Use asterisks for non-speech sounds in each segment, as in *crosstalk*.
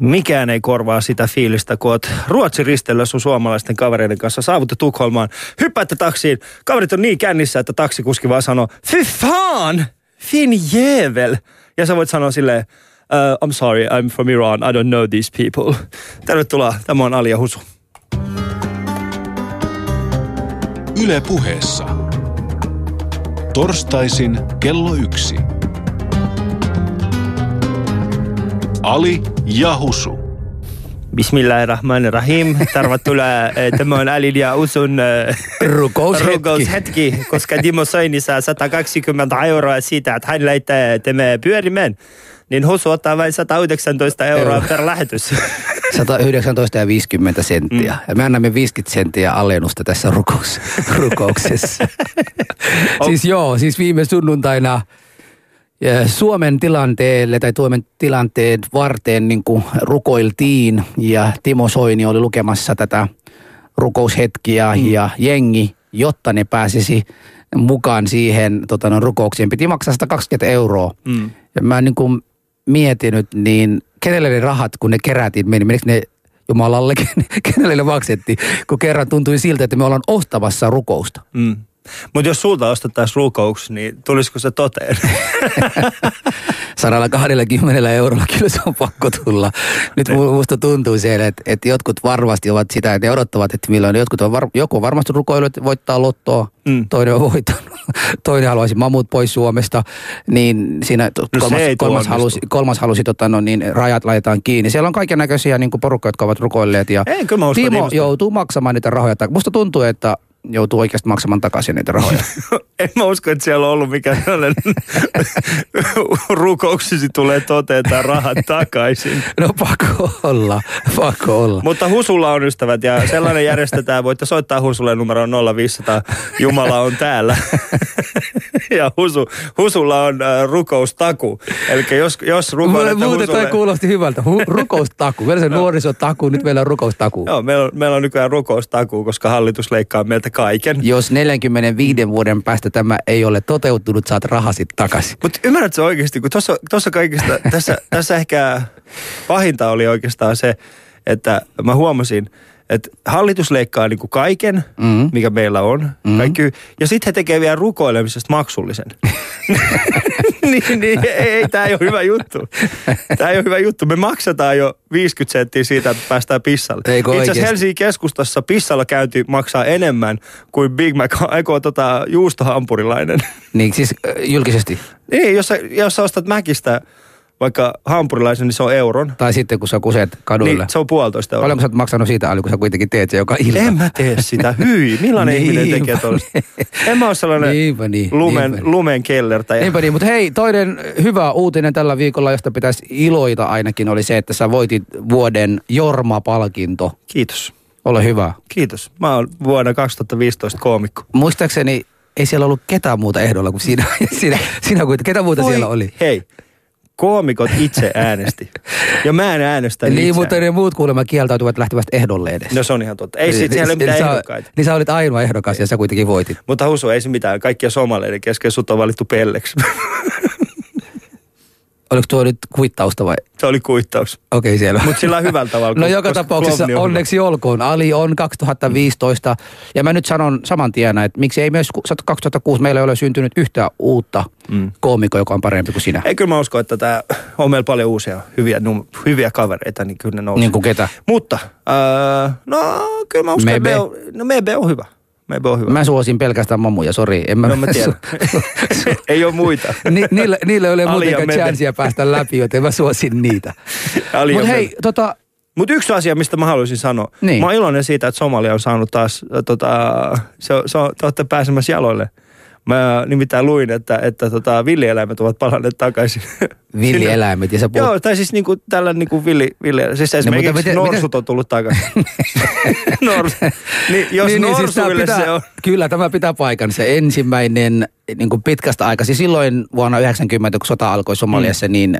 Mikään ei korvaa sitä fiilistä, kun oot Ruotsin ristellä sun suomalaisten kavereiden kanssa saavutte Tukholmaan. Hyppäätte taksiin. Kaverit on niin kännissä, että taksikuski vaan sanoo, fy fan, fin jävel. Ja sä voit sanoa silleen, uh, I'm sorry, I'm from Iran, I don't know these people. Tervetuloa, tämä on Alia Husu. Yle puheessa. Torstaisin kello yksi. Ali ja Husu. Bismillahirrahmanirrahim. Tervetuloa. Eh, Tämä on Alin ja Usun eh, Rukoushetki. rukoushetki, koska Dimo Soini saa 120 euroa siitä, että hän laittaa tämä pyörimään. Niin Husu ottaa vain 119 euroa Euroa. per lähetys. 119 ja 50 senttiä. Ja me annamme 50 senttiä alennusta tässä rukous, rukouksessa. *laughs* siis joo, siis viime sunnuntaina Suomen tilanteelle tai Suomen tilanteen varten niin kuin rukoiltiin ja Timo Soini oli lukemassa tätä rukoushetkiä mm. ja jengi, jotta ne pääsisi mukaan siihen tota, no, rukoukseen. Piti maksaa 120 euroa. Mm. Ja mä niin kuin mietinyt, niin kenelle ne rahat, kun ne kerätiin, meni, menikö ne Jumalalle, *laughs* kenelle ne maksettiin, kun kerran tuntui siltä, että me ollaan ostamassa rukousta. Mm. Mutta jos sulta ostettaisiin rukouksi, niin tulisiko se toteen? *laughs* 120 eurolla kyllä se on pakko tulla. Nyt mu- musta tuntuu se, että, että jotkut varmasti ovat sitä, että ne odottavat, että milloin jotkut on var, joku on varmasti rukoillut, että voittaa lottoa, Mm. toinen on voittanut, *laughs* toinen haluaisi mamut pois Suomesta, niin siinä No kolmas, kolmas, halusi, kolmas halusi, tota, no, niin rajat laitetaan kiinni. Siellä on kaiken näköisiä niin porukkoja, jotka ovat rukoilleet ja Ei, Timo joutuu maksamaan niitä rahoja. Musta tuntuu, että joutuu oikeasti maksamaan takaisin niitä rahoja. *laughs* en mä usko, että siellä on ollut mikään sellainen *laughs* rukouksisi tulee toteen tai rahat takaisin. no pakko olla, pakko olla. Mutta Husulla on ystävät ja sellainen järjestetään. Voitte soittaa Husulle numero 0500. Jumala on täällä. *laughs* ja Husu, Husulla on äh, rukoustaku. Eli jos, jos rukoilette Muuten toi Husulle... kuulosti hyvältä. Hu- rukoustaku. Meillä se nuorisotaku, nyt meillä on rukoustaku. Joo, meillä on, meillä on nykyään rukoustaku, koska hallitus leikkaa meiltä kaiken. Jos 45 vuoden päästä tämä ei ole toteutunut, saat rahasi takaisin. Mutta ymmärrätkö oikeasti, kun tuossa, tuossa kaikista, tässä, tässä ehkä pahinta oli oikeastaan se, että mä huomasin, että hallitus leikkaa niinku kaiken, Mm. mikä meillä on. Mm. Kaikki, ja sitten he tekee vielä rukoilemisesta maksullisen. *laughs* niin, niin ei, ei tämä ei ole hyvä juttu. Tämä ei ole hyvä juttu. Me maksetaan jo 50 senttiä siitä, että päästään pissalle. Eikö Itse asiassa? Helsingin keskustassa pissalla käynti maksaa enemmän kuin Big Mac, *laughs* aikoo tota juustohampurilainen. Niin siis julkisesti. Niin, jos sä, jos sä ostat Mäkistä vaikka hampurilaisen, niin se on euron. Tai sitten kun sä kuset kaduille. Niin, se on puolitoista euroa. Paljonko sä oot maksanut siitä, Ali, kun sä kuitenkin teet se joka ilta? En mä tee sitä. Hyi, millainen *laughs* ihminen Niinpä tekee tuollaista? En mä ole sellainen Niinpä niin, lumen, niinpä niin. lumen kellertäjä. Niinpä niin, mutta hei, toinen hyvä uutinen tällä viikolla, josta pitäisi iloita ainakin, oli se, että sä voitit vuoden Jorma-palkinto. Kiitos. Ole hyvä. Kiitos. Mä oon vuonna 2015 koomikko. Muistaakseni ei siellä ollut ketään muuta ehdolla kuin sinä. *laughs* sinä, sinä kuitenkin. Ketä muuta siellä oli? Hei, koomikot itse äänesti. Ja mä en äänestä Niin, itse. mutta ne muut kuulemma kieltäytyvät lähtevästä ehdolle edes. No se on ihan totta. Ei siitä siellä ole mitään sä, ehdokkaita. Niin sä olit ainoa ehdokas ja sä kuitenkin voitit. Mutta Husu, ei se mitään. Kaikkia somaleiden kesken sut on valittu pelleksi. *laughs* Oliko tuo nyt kuittausta vai? se oli kuittaus. Okei, siellä. Mutta sillä hyvällä tavalla. No joka tapauksessa on onneksi olkoon. Ali on 2015. Ja mä nyt sanon saman tien, että miksi ei myös 2006 meillä ei ole syntynyt yhtään uutta Mm. koomikkoa, joka on parempi kuin sinä. Ei kyllä mä usko, että tämä on meillä paljon uusia hyviä, num- hyviä kavereita, niin kyllä ne nousee. Niin kuin ketä? Mutta, äh, no kyllä mä uskon, Mebe. että Mebe on, no Mebe on hyvä. Mebe on hyvä. Mä suosin pelkästään mamuja, sori. En mä, no mä tiedän. *laughs* ei ole muita. Ni, niillä, niillä ei ole muutenkaan Mebe. chanssia päästä läpi, joten mä suosin niitä. *laughs* Mutta hei, tota, Mutta yksi asia, mistä mä haluaisin sanoa. Niin. Mä oon iloinen siitä, että Somalia on saanut taas, äh, tota, se, se on, te olette pääsemässä jaloille. Mä nimittäin luin, että, että tota, villieläimet ovat palanneet takaisin. villieläimet ja sä puhut Joo, tai siis niinku, tällä niinku villi, villi, siis esimerkiksi mutta miten- norsut on tullut takaisin. *laughs* Nors, niin, jos niin, siis tää norsuille pitää, se on. Kyllä, tämä pitää paikansa. Ensimmäinen niin kuin pitkästä aikaa, siis silloin vuonna 90, kun sota alkoi Somaliassa, mm. niin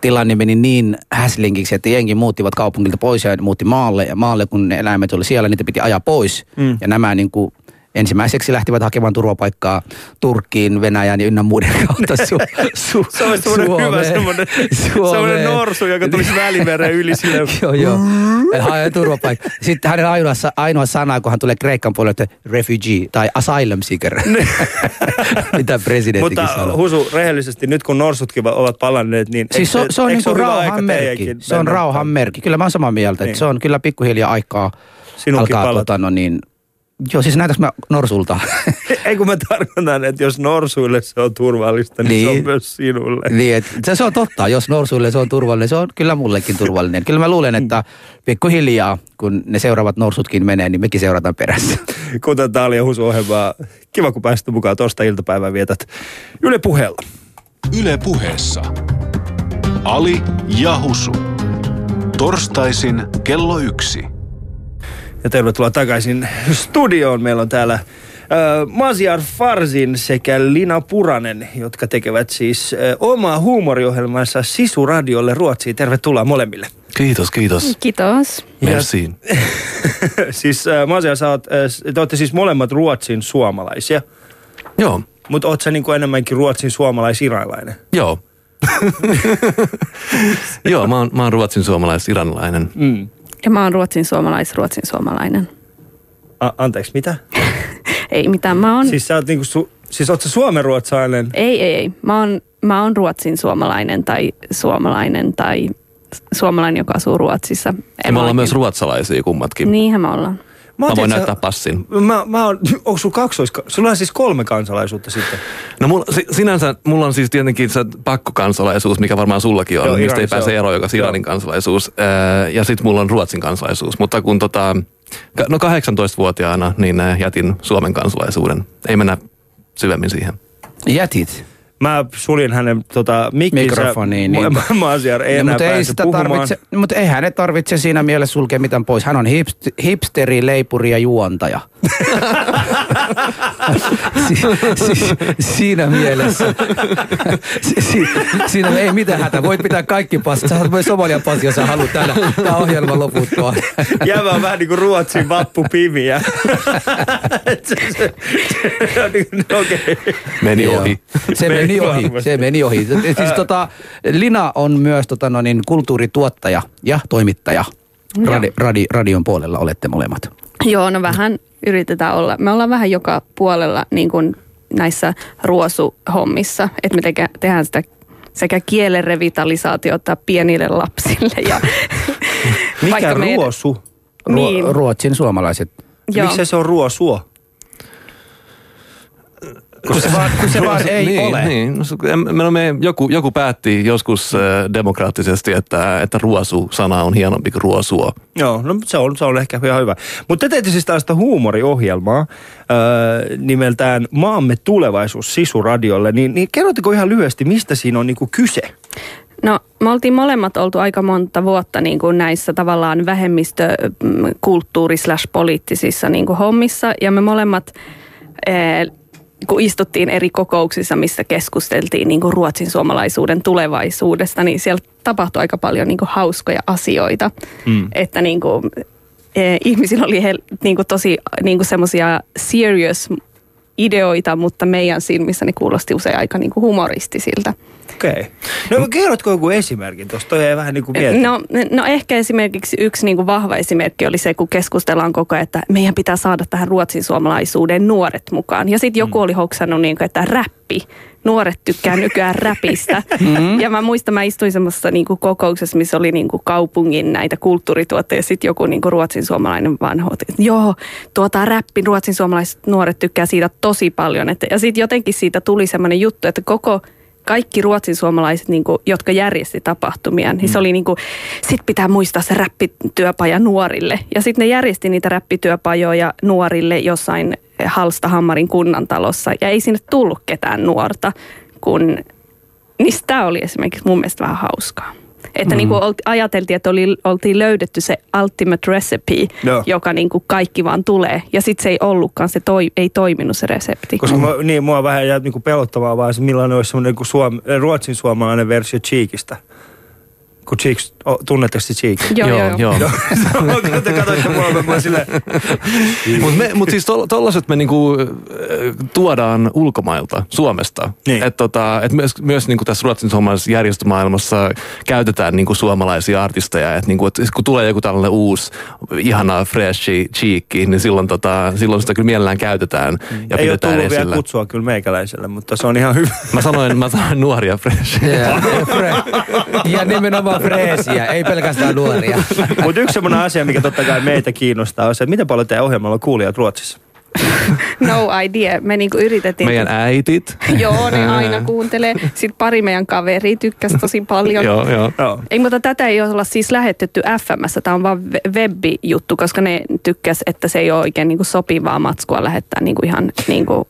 tilanne meni niin häslinkiksi, että jengi muuttivat kaupungilta pois ja muutti maalle. Ja maalle, kun ne eläimet oli siellä, niitä piti ajaa pois. Mm. Ja nämä niin kuin, ensimmäiseksi lähtivät hakemaan turvapaikkaa Turkkiin, Venäjän ja ynnä muiden *laughs* kautta su, su, Se olisi semmoinen hyvä semmoinen, semmoinen norsu, joka tulisi *laughs* välimeren yli sille. joo, joo. Hae turvapaikka. Sitten hänen ainoa, ainoa sana, kun hän tulee Kreikan puolelle, että refugee tai asylum seeker. *laughs* Mitä presidenttikin Mutta sanoo. Husu, rehellisesti, nyt kun norsutkin ovat palanneet, niin... Siis se, se on niinku rauhan merkki. Se on rauhan merkki. Kyllä mä oon samaa mieltä, Niin. että se on kyllä pikkuhiljaa aikaa Sinunkin alkaa tota, no niin, Joo, siis näytäks mä norsulta? *laughs* Ei kun mä tarkoitan, että jos norsuille se on turvallista, niin, se on Niin. myös sinulle. niin, et, se, se on totta. Jos norsuille se on turvallinen, se on kyllä mullekin turvallinen. Kyllä mä luulen, että pikkuhiljaa, kun ne seuraavat norsutkin menee, niin mekin seurataan perässä. *laughs* Kuten tää oli ja Husu ohjelmaa. Kiva, kun pääsit mukaan tuosta iltapäivää vietät Yle puheella. Yle puheessa. Ali ja Husu. Torstaisin kello yksi. Ja tervetuloa takaisin studioon. Meillä on täällä äh, Masiar Farsin sekä Lina Puranen, jotka tekevät siis äh, omaa huumoriohjelmansa Sisu-radiolle Ruotsiin. Tervetuloa molemmille. Kiitos, kiitos. Kiitos. Merci. *laughs* siis äh, Masiar, sä oot, äh, te olette siis molemmat Ruotsin suomalaisia, Joo, mutta oot sä niin kuin enemmänkin Ruotsin suomalais-iranilainen? joo. *laughs* joo, mä oon, mä oon ruotsin suomalais-iranilainen. Mm. Ja mä oon ruotsin suomalais, ruotsin suomalainen. A- anteeksi, mitä? *laughs* Ei mitään, mä oon... Siis sä oot niinku, su- siis oot sä suomenruotsalainen? Ei, ei, ei. Mä oon, mä oon ruotsin suomalainen tai suomalainen tai suomalainen, joka asuu Ruotsissa. Ja me ollaan myös ruotsalaisia kummatkin. Niinhän me ollaan. Mä oon, voin tiedätkö, näyttää passin. Mä, mä oon, *laughs* onko sulla kaksois, sulla on siis kolme kansalaisuutta sitten? No mulla, si, sinänsä mulla on siis tietenkin se pakkokansalaisuus, mikä varmaan sullakin on, Joo, Joo, mistä ei pääse on. eroon, joka on. Iranin kansalaisuus. Ää, ja sitten mulla on Ruotsin kansalaisuus. Mutta kun tota, no 18-vuotiaana niin ää, jätin Suomen kansalaisuuden. Ei mennä syvemmin siihen. Jätit. Mä suljin hänen tota, mikkinsä. Mikrofoniin, Niin. niin. Maasiar ei Ja, enää mutta ei sitä puhumaan. tarvitse, mutta ei hänet tarvitse siinä mielessä sulkea mitään pois. Hän on hipst, hipsteri, leipuri ja juontaja. *laughs* *laughs* si, si, siinä mielessä. *laughs* si, si, siinä ei mitään hätä. Voit pitää kaikki passit. Sä myös Somalian passi, jos sä haluat täällä. Tämä ohjelma loputtua. *laughs* Jävä on vähän niin kuin Ruotsin vappupimiä. Okei. Meni ohi. Se Meni ohi. Se meni ohi. Siis tota, Lina on myös tota, no niin, kulttuurituottaja ja toimittaja. Radi, radi, radion puolella olette molemmat. Joo, no vähän yritetään olla. Me ollaan vähän joka puolella niin kuin näissä ruosuhommissa, että me teke, tehdään sitä sekä kielen revitalisaatiota pienille lapsille ja Mikä Vaikka meidän- ruosu? Ruo, Niin. Ruotsin suomalaiset. Joo. Miksi se on ruosuo? Kun se vaan, kun se *laughs* vaan ei niin, ole. Niin. No, em- no, me, joku, joku päätti joskus äh, demokraattisesti, että, että ruosu-sana on hienompi kuin ruosuo. Joo, no se on, se on ehkä ihan hyvä. Mutta te teette siis tällaista huumoriohjelmaa öö, nimeltään Maamme tulevaisuus Sisu-radiolle. Niin, niin kerrotteko ihan lyhyesti, mistä siinä on niinku kyse? No me oltiin molemmat oltu aika monta vuotta niin kuin näissä tavallaan vähemmistökulttuuri slash poliittisissa niin kuin hommissa ja me molemmat eh, kun istuttiin eri kokouksissa, missä keskusteltiin niin kuin ruotsin suomalaisuuden tulevaisuudesta, niin siellä tapahtui aika paljon niin kuin hauskoja asioita. Mm. Että niin kuin, eh, ihmisillä oli he, niin kuin tosi niin kuin semmoisia serious ideoita, mutta meidän silmissä ne kuulosti usein aika niin kuin humoristisilta. Okei. Okay. No kerrotko joku esimerkin tuosta? Toi ei vähän niin kuin. No, no ehkä esimerkiksi yksi niin kuin vahva esimerkki oli se, kun keskustellaan koko ajan, että meidän pitää saada tähän ruotsin suomalaisuuden nuoret mukaan. Ja sitten joku oli hoksannut, niin kuin, että räppi. Nuoret tykkää nykyään räpistä. Ja mä muistan, mä istuin semmoisessa niin kuin kokouksessa, missä oli niin kuin kaupungin näitä kulttuurituotteita. Ja sitten joku niin kuin ruotsin suomalainen vanho, että joo, tuota räppi, ruotsin suomalaiset nuoret tykkää siitä tosi paljon. Että, ja sitten jotenkin siitä tuli semmoinen juttu, että koko kaikki ruotsin suomalaiset, niin kuin, jotka järjesti tapahtumia, niin se oli niin kuin, sit pitää muistaa se räppityöpaja nuorille. Ja sitten ne järjesti niitä räppityöpajoja nuorille jossain Halstahammarin kunnantalossa. Ja ei sinne tullut ketään nuorta, kun niin tämä oli esimerkiksi mun mielestä vähän hauskaa. Että mm. niin kuin ajateltiin, että oli, oltiin löydetty se ultimate recipe, Joo. joka niin kuin kaikki vaan tulee. Ja sitten se ei ollutkaan, se toi, ei toiminut se resepti. Koska mä, niin, mua vähän jää niinku pelottamaan vaan se, millainen olisi semmoinen niinku suom, ruotsin suomalainen versio Cheekistä. Kun Cheeks, oh, tunnetteko te Cheeks? Joo, joo, joo. joo. *laughs* Te katsoitte mua, mä silleen, *laughs* Mutta mut siis to, tollaset me niinku, äh, tuodaan ulkomailta, Suomesta. Niin. Et tota, et myös, myös niinku tässä ruotsin suomalaisessa järjestömaailmassa käytetään niinku suomalaisia artisteja. Et niinku, et kun tulee joku tällainen uusi, ihana, freshi, cheekki, niin silloin, tota, silloin sitä kyllä mielellään käytetään ja ei ole pidetään vielä esillä. kutsua kyllä meikäläiselle, mutta se on ihan hyvä. Mä sanoin, mä sanoin nuoria fresh. *laughs* Fre- ja nimenomaan freesiä, ei pelkästään nuoria. mutta yksi semmoinen asia, mikä totta kai meitä kiinnostaa, on se, että miten paljon teidän ohjelmalla on kuulijat Ruotsissa? No idea. Me niinku yritettiin. Meidän äitit. *laughs* Joo, ne aina kuuntelee. Sitten pari meidän kaveri tykkäsi tosi paljon. Joo, joo. Joo. Ei, mutta tätä ei olla siis lähetetty FMssä. Tämä on vaan we- web-juttu, koska ne tykkäs, että se ei ole oikein niinku sopivaa matskua lähettää niinku ihan niinku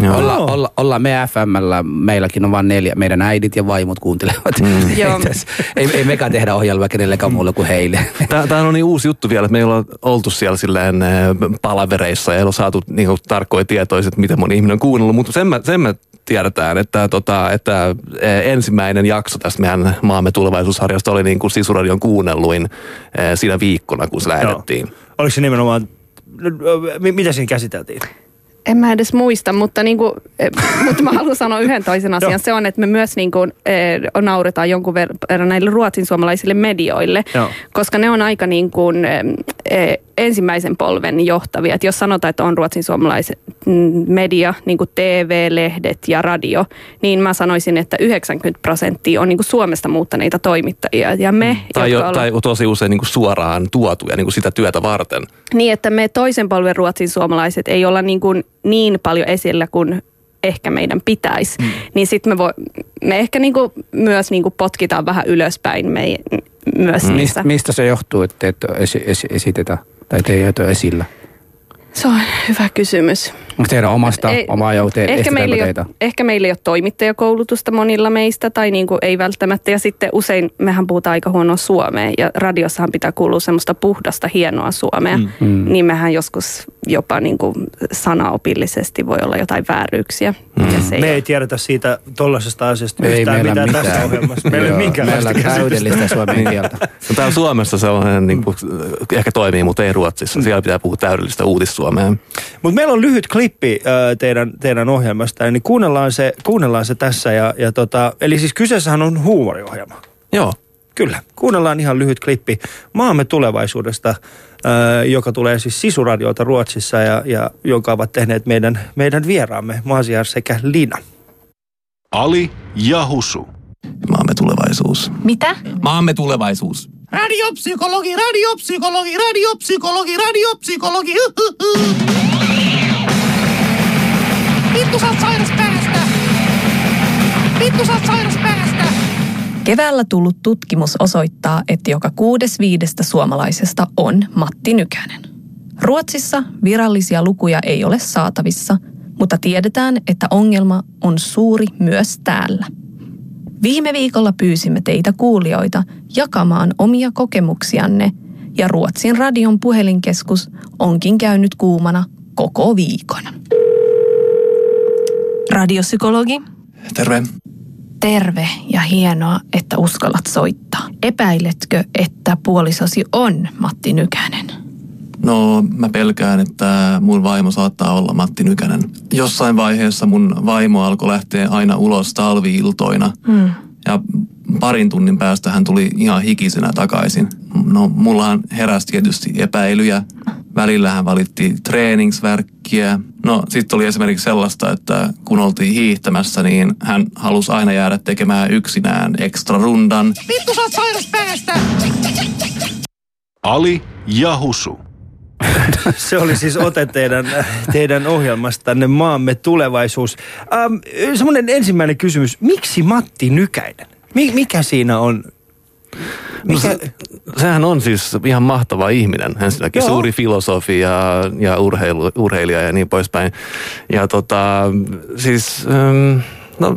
Joo. Olla, olla, ollaan me FMllä, meilläkin on vain neljä, meidän äidit ja vaimot kuuntelevat. Mm. *laughs* Joo. ei, ei mekaan tehdä ohjelmaa kenellekään muulle kuin heille. *laughs* Tämä on niin uusi juttu vielä, että meillä on oltu siellä silleen eh, palavereissa ja ei ole saatu niin kuin, tarkkoja tietoja, että miten moni ihminen on kuunnellut, mutta sen, mä, sen me tiedetään, että, tota, että eh, ensimmäinen jakso tästä meidän maamme tulevaisuussarjasta oli niin kuin Sisuradion kuunnelluin eh, siinä viikkona, kun se lähetettiin. Oliko se nimenomaan, mi- mitä siinä käsiteltiin? En mä edes muista, mutta, niinku, eh, *laughs* mutta mä haluan sanoa yhden toisen asian. Se on, että me myös niinku, eh, nauretaan jonkun verran näille ruotsin suomalaisille medioille, Joo. koska ne on aika niin kuin, eh, ensimmäisen polven johtavia. Et jos sanotaan, että on ruotsin suomalaiset mm, media, niin kuin TV, lehdet ja radio, niin mä sanoisin, että 90 prosenttia on niin kuin Suomesta muuttaneita toimittajia. Ja me, Tai, jotka jo, ollaan- tai tosi usein niin kuin suoraan tuotuja niin kuin sitä työtä varten. niin, että me toisen polven ruotsin suomalaiset ei olla niin, kuin niin paljon esillä kuin ehkä meidän pitäisi. Mm. Niin sitten me, voi, me ehkä niin kuin myös niin kuin potkitaan vähän ylöspäin me, myös mm. niissä. Mist, mistä se johtuu, että te ette esi, esi, esitetä tai te ei ole esillä? Se on hyvä kysymys. Onko teidän omasta, Ei- omaa joute, Ehkä meillä, ei ole, ehkä meillä ei ole toimittajakoulutusta monilla meistä, tai niin kuin ei välttämättä. Ja sitten usein mehän puhutaan aika huonoa suomea, ja radiossahan pitää kuulua semmoista puhdasta, hienoa suomea. Mm. Niin mehän joskus jopa niin kuin sanaopillisesti voi olla jotain vääryyksiä. Mm. Ja se ei Me ole- ei tiedetä siitä tollaisesta asiasta Ei yhtään mitään, mitään. tästä ohjelmasta. Meillä ei ole minkäänlaista täydellistä suomen kieltä. *laughs* No, täällä Suomessa sellainen niin kuin, ehkä toimii, mutta ei Ruotsissa. Siellä pitää puhua täydellistä uutissuomea. Mutta meillä on lyhyt klippi äh, teidän, teidän ohjelmasta, niin kuunnellaan se, kuunnellaan se tässä. Ja, ja tota, eli siis kyseessähän on huumoriohjelma. Joo. Kyllä, kuunnellaan ihan lyhyt klippi maamme tulevaisuudesta, joka tulee siis Sisuradiolta Ruotsissa ja, ja jonka ovat tehneet meidän, meidän vieraamme Maasiar sekä Lina. Ali ja Husu. Maamme tulevaisuus. Mitä? Maamme tulevaisuus. Radiopsykologi, radiopsykologi, radiopsykologi, radiopsykologi. *laughs* Vittu sä oot sairas päästä. Vittu sä oot sairas päästä. Keväällä tullut tutkimus osoittaa, että joka kuudes viidestä suomalaisesta on Matti Nykänen. Ruotsissa virallisia lukuja ei ole saatavissa, mutta tiedetään, että ongelma on suuri myös täällä. Viime viikolla pyysimme teitä kuulijoita jakamaan omia kokemuksianne ja Ruotsin radion puhelinkeskus onkin käynyt kuumana koko viikon. Radiopsykologi, Terve. terve ja hienoa, että uskallat soittaa. Epäiletkö, että puolisosi on Matti Nykänen? No, mä pelkään, että mun vaimo saattaa olla Matti Nykänen. Jossain vaiheessa mun vaimo alkoi lähteä aina ulos talviiltoina. Hmm. Ja parin tunnin päästä hän tuli ihan hikisenä takaisin. No, mullahan heräsi tietysti epäilyjä. Välillä hän valitti treeningsvärkkiä. No, sitten oli esimerkiksi sellaista, että kun oltiin hiihtämässä, niin hän halusi aina jäädä tekemään yksinään ekstra rundan. Vittu, sä oot sairas päästä! Ali ja Husu. *laughs* Se oli siis ote teidän, teidän ohjelmastanne Maamme tulevaisuus. Ähm, semmoinen ensimmäinen kysymys. Miksi Matti Nykäinen? Mi- mikä siinä on? No Mikä, se, sehän on siis ihan mahtava ihminen. Ensinnäkin Joo. suuri filosofi ja, ja urheilu, urheilija ja niin poispäin. Ja tota, siis, ähm, no,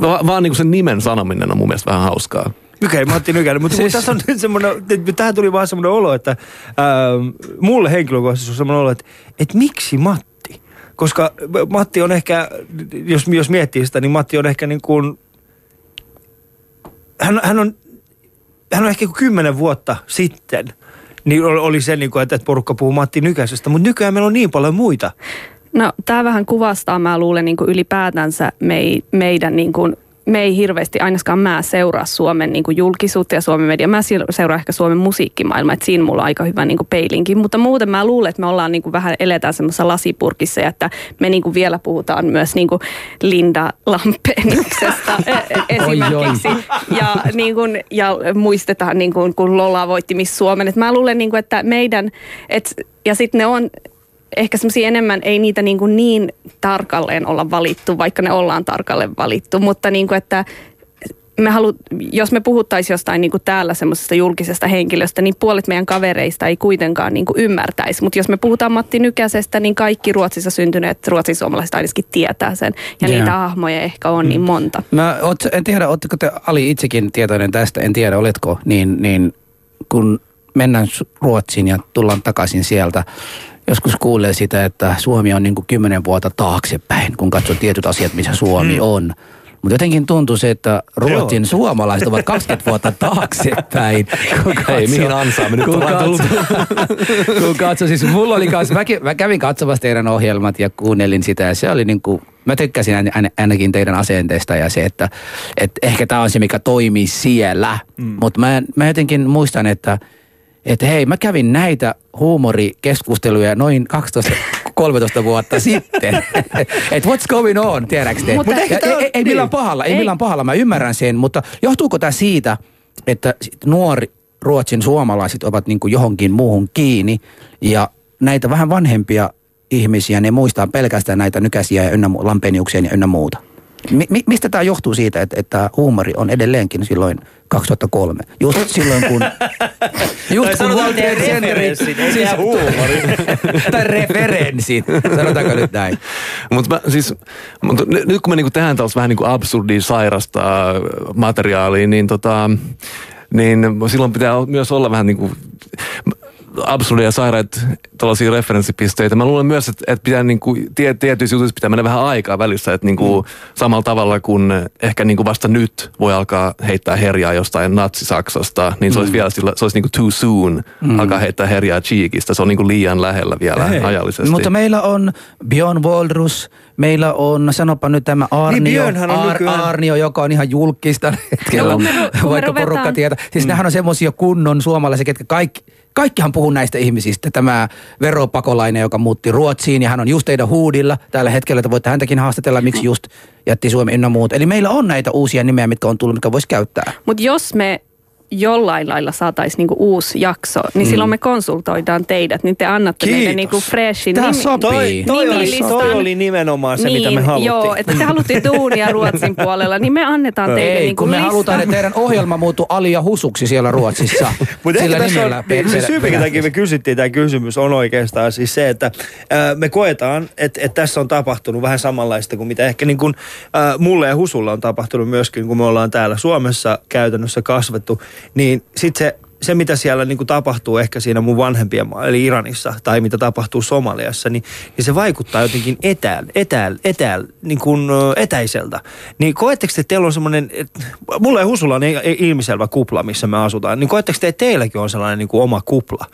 va, vaan niin kuin sen nimen sanominen on mun mielestä vähän hauskaa. Okei, okay, Matti Nykänen. Mutta siis... tässä on nyt semmoinen, että tähän tuli vaan semmoinen olo, että ähm, mulle henkilökohtaisesti on semmoinen olo, että, että miksi Matti? Koska Matti on ehkä, jos, jos miettii sitä, niin Matti on ehkä niin kuin, hän, hän on hän on ehkä kymmenen vuotta sitten, niin oli, se, niin kuin, että porukka puhuu Matti Nykäsestä, mutta nykyään meillä on niin paljon muita. No tämä vähän kuvastaa, mä luulen niin kuin ylipäätänsä mei, meidän niin kuin me ei hirveästi, ainakaan mä seuraa Suomen niin julkisuutta ja Suomen media. Mä seuraan ehkä Suomen musiikkimaailmaa, että siinä mulla on aika hyvä niin peilinkin. Mutta muuten mä luulen, että me ollaan niin vähän eletään semmoisessa lasipurkissa ja että me niin vielä puhutaan myös niin Linda Lampeniuksesta *laughs* esimerkiksi. Ja, niin kuin, ja muistetaan, niin kuin, kun Lola voitti Miss Suomen. Että mä luulen, niin kuin, että meidän, et, ja sitten ne on ehkä semmoisia enemmän, ei niitä niin, kuin niin tarkalleen olla valittu, vaikka ne ollaan tarkalleen valittu, mutta niin kuin, että me halu, jos me puhuttaisiin jostain niin kuin täällä semmoisesta julkisesta henkilöstä, niin puolet meidän kavereista ei kuitenkaan niin kuin ymmärtäisi. Mutta jos me puhutaan Matti Nykäsestä, niin kaikki Ruotsissa syntyneet ruotsin suomalaiset ainakin tietää sen. Ja yeah. niitä hahmoja ehkä on niin mm. monta. Mä oot, en tiedä, oletteko te Ali itsekin tietoinen tästä, en tiedä oletko, niin, niin kun mennään Ruotsiin ja tullaan takaisin sieltä, joskus kuulee sitä, että Suomi on niin kuin kymmenen vuotta taaksepäin, kun katsoo tietyt asiat, missä Suomi mm. on. Mutta jotenkin tuntuu se, että Ruotsin Joo. suomalaiset ovat 20 vuotta taaksepäin. Kun *laughs* katso, Ei, mihin ansaamme nyt kun katso, *laughs* kun katso, siis mulla oli kans, mä, mä, kävin katsomassa teidän ohjelmat ja kuunnelin sitä ja se oli niin kuin, mä tykkäsin ainakin teidän asenteesta ja se, että, että ehkä tämä on se, mikä toimii siellä. Mm. Mutta mä, mä jotenkin muistan, että että hei, mä kävin näitä huumorikeskusteluja noin 12 13 vuotta *laughs* sitten. että what's going on, tiedäks te? Mutta ei, ei, ei, millään pahalla, ei, ei millään pahalla, mä ymmärrän sen, mutta johtuuko tämä siitä, että nuori Ruotsin suomalaiset ovat niin kuin johonkin muuhun kiinni ja näitä vähän vanhempia ihmisiä, ne muistaa pelkästään näitä nykäisiä ja ynnä, lampeniuksia ja ynnä muuta. Mi- mistä tämä johtuu siitä, että, että huumori on edelleenkin silloin 2003? Just silloin, kun... *laughs* Just kun Walter Centeri... Siis, huumori. *laughs* tai referenssit, sanotaanko nyt näin. Mutta siis, mut nyt kun me niinku tehdään tällaista vähän niinku absurdia sairasta materiaalia, niin tota, niin silloin pitää myös olla vähän niin kuin absurdeja sairaita tällaisia referenssipisteitä. Mä luulen myös, että, että pitää niin kuin, tie, tietyissä jutuissa pitää mennä vähän aikaa välissä, että niin kuin, mm. samalla tavalla kuin ehkä niin kuin vasta nyt voi alkaa heittää herjaa jostain natsi-Saksasta, niin se olisi mm. vielä sillä, se olisi niin kuin too soon mm. alkaa heittää herjaa Cheekistä. Se on niin kuin liian lähellä vielä Hei. ajallisesti. Mutta meillä on Björn Woldrus, meillä on, sanopa nyt tämä Arnio, niin Ar, Arnio joka on ihan julkista *laughs* hetkellä, no, vaikka porukka tietää. Siis mm. nehän on semmoisia kunnon suomalaisia, ketkä kaikki, kaikkihan puhuu näistä ihmisistä. Tämä veropakolainen, joka muutti Ruotsiin ja hän on just teidän huudilla tällä hetkellä, että voitte häntäkin haastatella, miksi just jätti Suomi ynnä muut. Eli meillä on näitä uusia nimeä, mitkä on tullut, mitkä voisi käyttää. Mutta jos me jollain lailla saataisiin niinku uusi jakso, niin mm. silloin me konsultoidaan teidät, niin te annatte Kiitos. meille niinku freshin Tämä nimi. Toi, toi, oli, toi oli nimenomaan se, niin, mitä me niin, haluttiin. Joo, että te halutte *laughs* duunia Ruotsin puolella, niin me annetaan teille Ei, niinku kun me halutaan, että teidän ohjelma muuttuu Alia Husuksi siellä Ruotsissa. *laughs* Mutta ehkä tässä on, se syy, minkä takia me kysyttiin tämä kysymys, on oikeastaan siis se, että äh, me koetaan, että, että tässä on tapahtunut vähän samanlaista kuin mitä ehkä niin kuin, äh, mulle ja Husulla on tapahtunut myöskin, kun me ollaan täällä Suomessa käytännössä kasvettu niin sitten se, se, mitä siellä niin kuin tapahtuu ehkä siinä mun vanhempien maa, eli Iranissa, tai mitä tapahtuu Somaliassa, niin, niin se vaikuttaa jotenkin etääl, etääl, etääl, niin kuin etäiseltä. Niin koetteko te, että teillä on semmoinen, mulla ja Husulla on ilmiselvä kupla, missä me asutaan, niin koetteko te, että teilläkin on sellainen niin kuin oma kupla,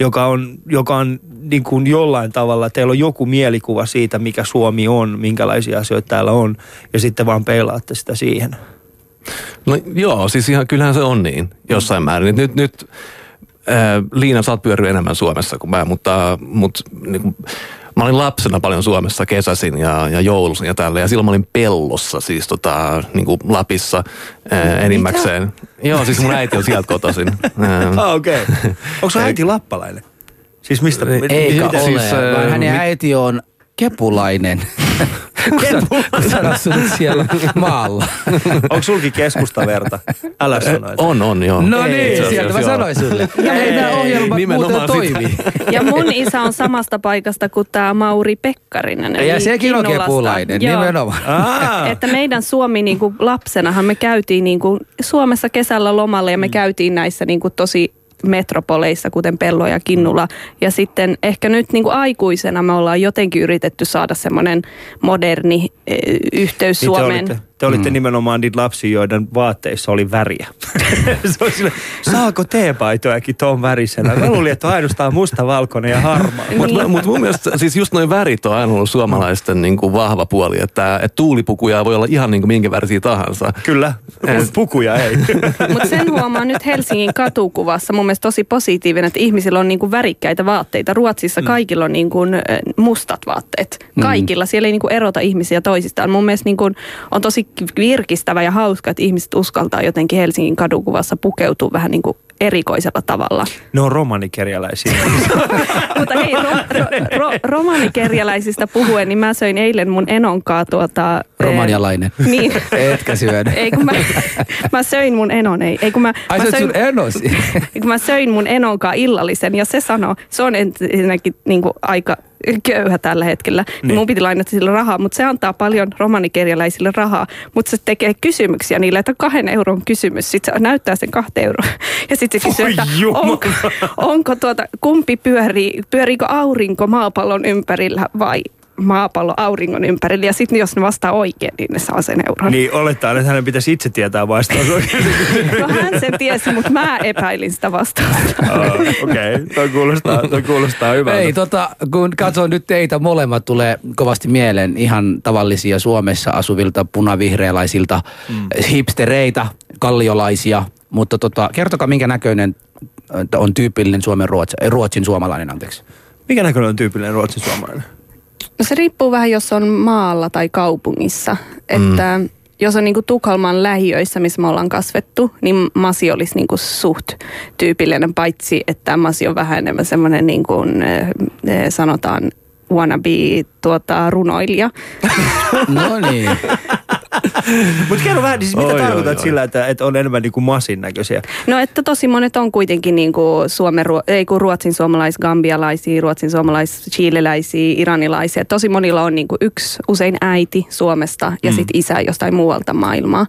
joka on, joka on niin kuin jollain tavalla, teillä on joku mielikuva siitä, mikä Suomi on, minkälaisia asioita täällä on, ja sitten vaan peilaatte sitä siihen? No joo, siis ihan kyllähän se on niin jossain määrin. Nyt, nyt äh, Liina, sä oot pyörinyt enemmän Suomessa kuin mä, mutta, mutta niin kuin, mä olin lapsena paljon Suomessa kesäsin ja, ja joulusin ja tällä. Ja silloin mä olin pellossa, siis tota, niin kuin Lapissa ää, enimmäkseen. Mitä? Joo, siis mun äiti on sieltä kotoisin. *laughs* ah, okei. Okay. Onko sun *laughs* äiti lappalainen? Siis mistä? Eikä ole, siis, vaan hänen äiti on kepulainen. *laughs* Sano nyt siellä maalla. Onko sulki keskustaverta? Älä sano. On, on, joo. No ei, niin, sieltä mä sanoin sulle. Ja ei, nämä ohjelmat muuten toimii. Ja mun isä on samasta paikasta kuin tämä Mauri Pekkarinen. Ja sekin on kepulainen, nimenomaan. Että meidän Suomi niin kuin lapsenahan me käytiin niin kuin Suomessa kesällä lomalla ja me käytiin näissä niin kuin tosi metropoleissa, kuten Pello ja Kinnula. Ja sitten ehkä nyt niin kuin aikuisena me ollaan jotenkin yritetty saada semmoinen moderni e, yhteys niin Suomeen. Te olitte, Te olitte mm. nimenomaan niitä lapsia, joiden vaatteissa oli väriä. *laughs* se oli sille, saako teepaitojakin tuon värisenä? Mä luulin, että on ainoastaan musta, valkoinen ja harmaa. Mutta mut mun mielestä siis just noin värit on aina ollut suomalaisten niin kuin vahva puoli, että, että tuulipukuja voi olla ihan niin kuin minkä värisiä tahansa. Kyllä, mutta pukuja ei. *laughs* Mutta sen huomaa nyt Helsingin katukuvassa mun mielestä tosi positiivinen, että ihmisillä on niinku värikkäitä vaatteita. Ruotsissa kaikilla on niinku mustat vaatteet. Kaikilla. Siellä ei niinku erota ihmisiä toisistaan. Mun mielestä niinku on tosi virkistävä ja hauska, että ihmiset uskaltaa jotenkin Helsingin kadukuvassa pukeutua vähän niin kuin erikoisella tavalla. Ne on romanikerjäläisiä. *laughs* Mutta hei, ro, ro, ro, romanikerjäläisistä puhuen, niin mä söin eilen mun enonkaa tuota... Romanialainen. Eh, *laughs* niin. Etkä syödä. *laughs* Ei kun mä, mä söin mun enon, ei, ei kun mä... Ai mä söin, sun enosi? kun mä söin mun enonkaa illallisen ja se sanoo, se on ensinnäkin niin kuin aika köyhä tällä hetkellä. Niin. Mun piti lainata sille rahaa, mutta se antaa paljon romanikerjäläisille rahaa. Mutta se tekee kysymyksiä niille, että kahden euron kysymys. Sitten se näyttää sen kahteen euroa. *laughs* Ja sitten se kysyy, että onko, onko tuota, kumpi pyörii, pyöriikö aurinko maapallon ympärillä vai maapallo auringon ympärillä. Ja sitten jos ne vastaa oikein, niin ne saa sen euron. niin oletaan, että hänen pitäisi itse tietää vastaus. No hän sen tiesi, mutta mä epäilin sitä vastausta. Ah, Okei, okay. toi, kuulostaa, toi kuulostaa hyvältä. Ei, tota, kun katson nyt teitä molemmat, tulee kovasti mieleen ihan tavallisia Suomessa asuvilta punavihreälaisilta mm. hipstereitä, kalliolaisia. Mutta tota, kertokaa, minkä näköinen äh, on tyypillinen Suomen Ruotsi, Ruotsin suomalainen, anteeksi. Mikä näköinen on tyypillinen ruotsin suomalainen? No se riippuu vähän, jos on maalla tai kaupungissa. Että jos on niinku Tukholman lähiöissä, missä me ollaan kasvettu, niin Masi olisi niinku suht tyypillinen, paitsi että Masi on vähän enemmän semmoinen niin kuin sanotaan wannabe tuota, runoilija. *laughs* No niin. *laughs* Mutta kerro vähän, siis mitä Oi, oi, tarkoitat oi. sillä, että, että on enemmän niin kuin masin näköisiä? No että tosi monet on kuitenkin niin kuin Suomen, ruo- ei kun ruotsin suomalais gambialaisia, ruotsin suomalais chileläisiä, iranilaisia. Tosi monilla on niin kuin yksi usein äiti Suomesta ja mm. sitten isä jostain muualta maailmaa.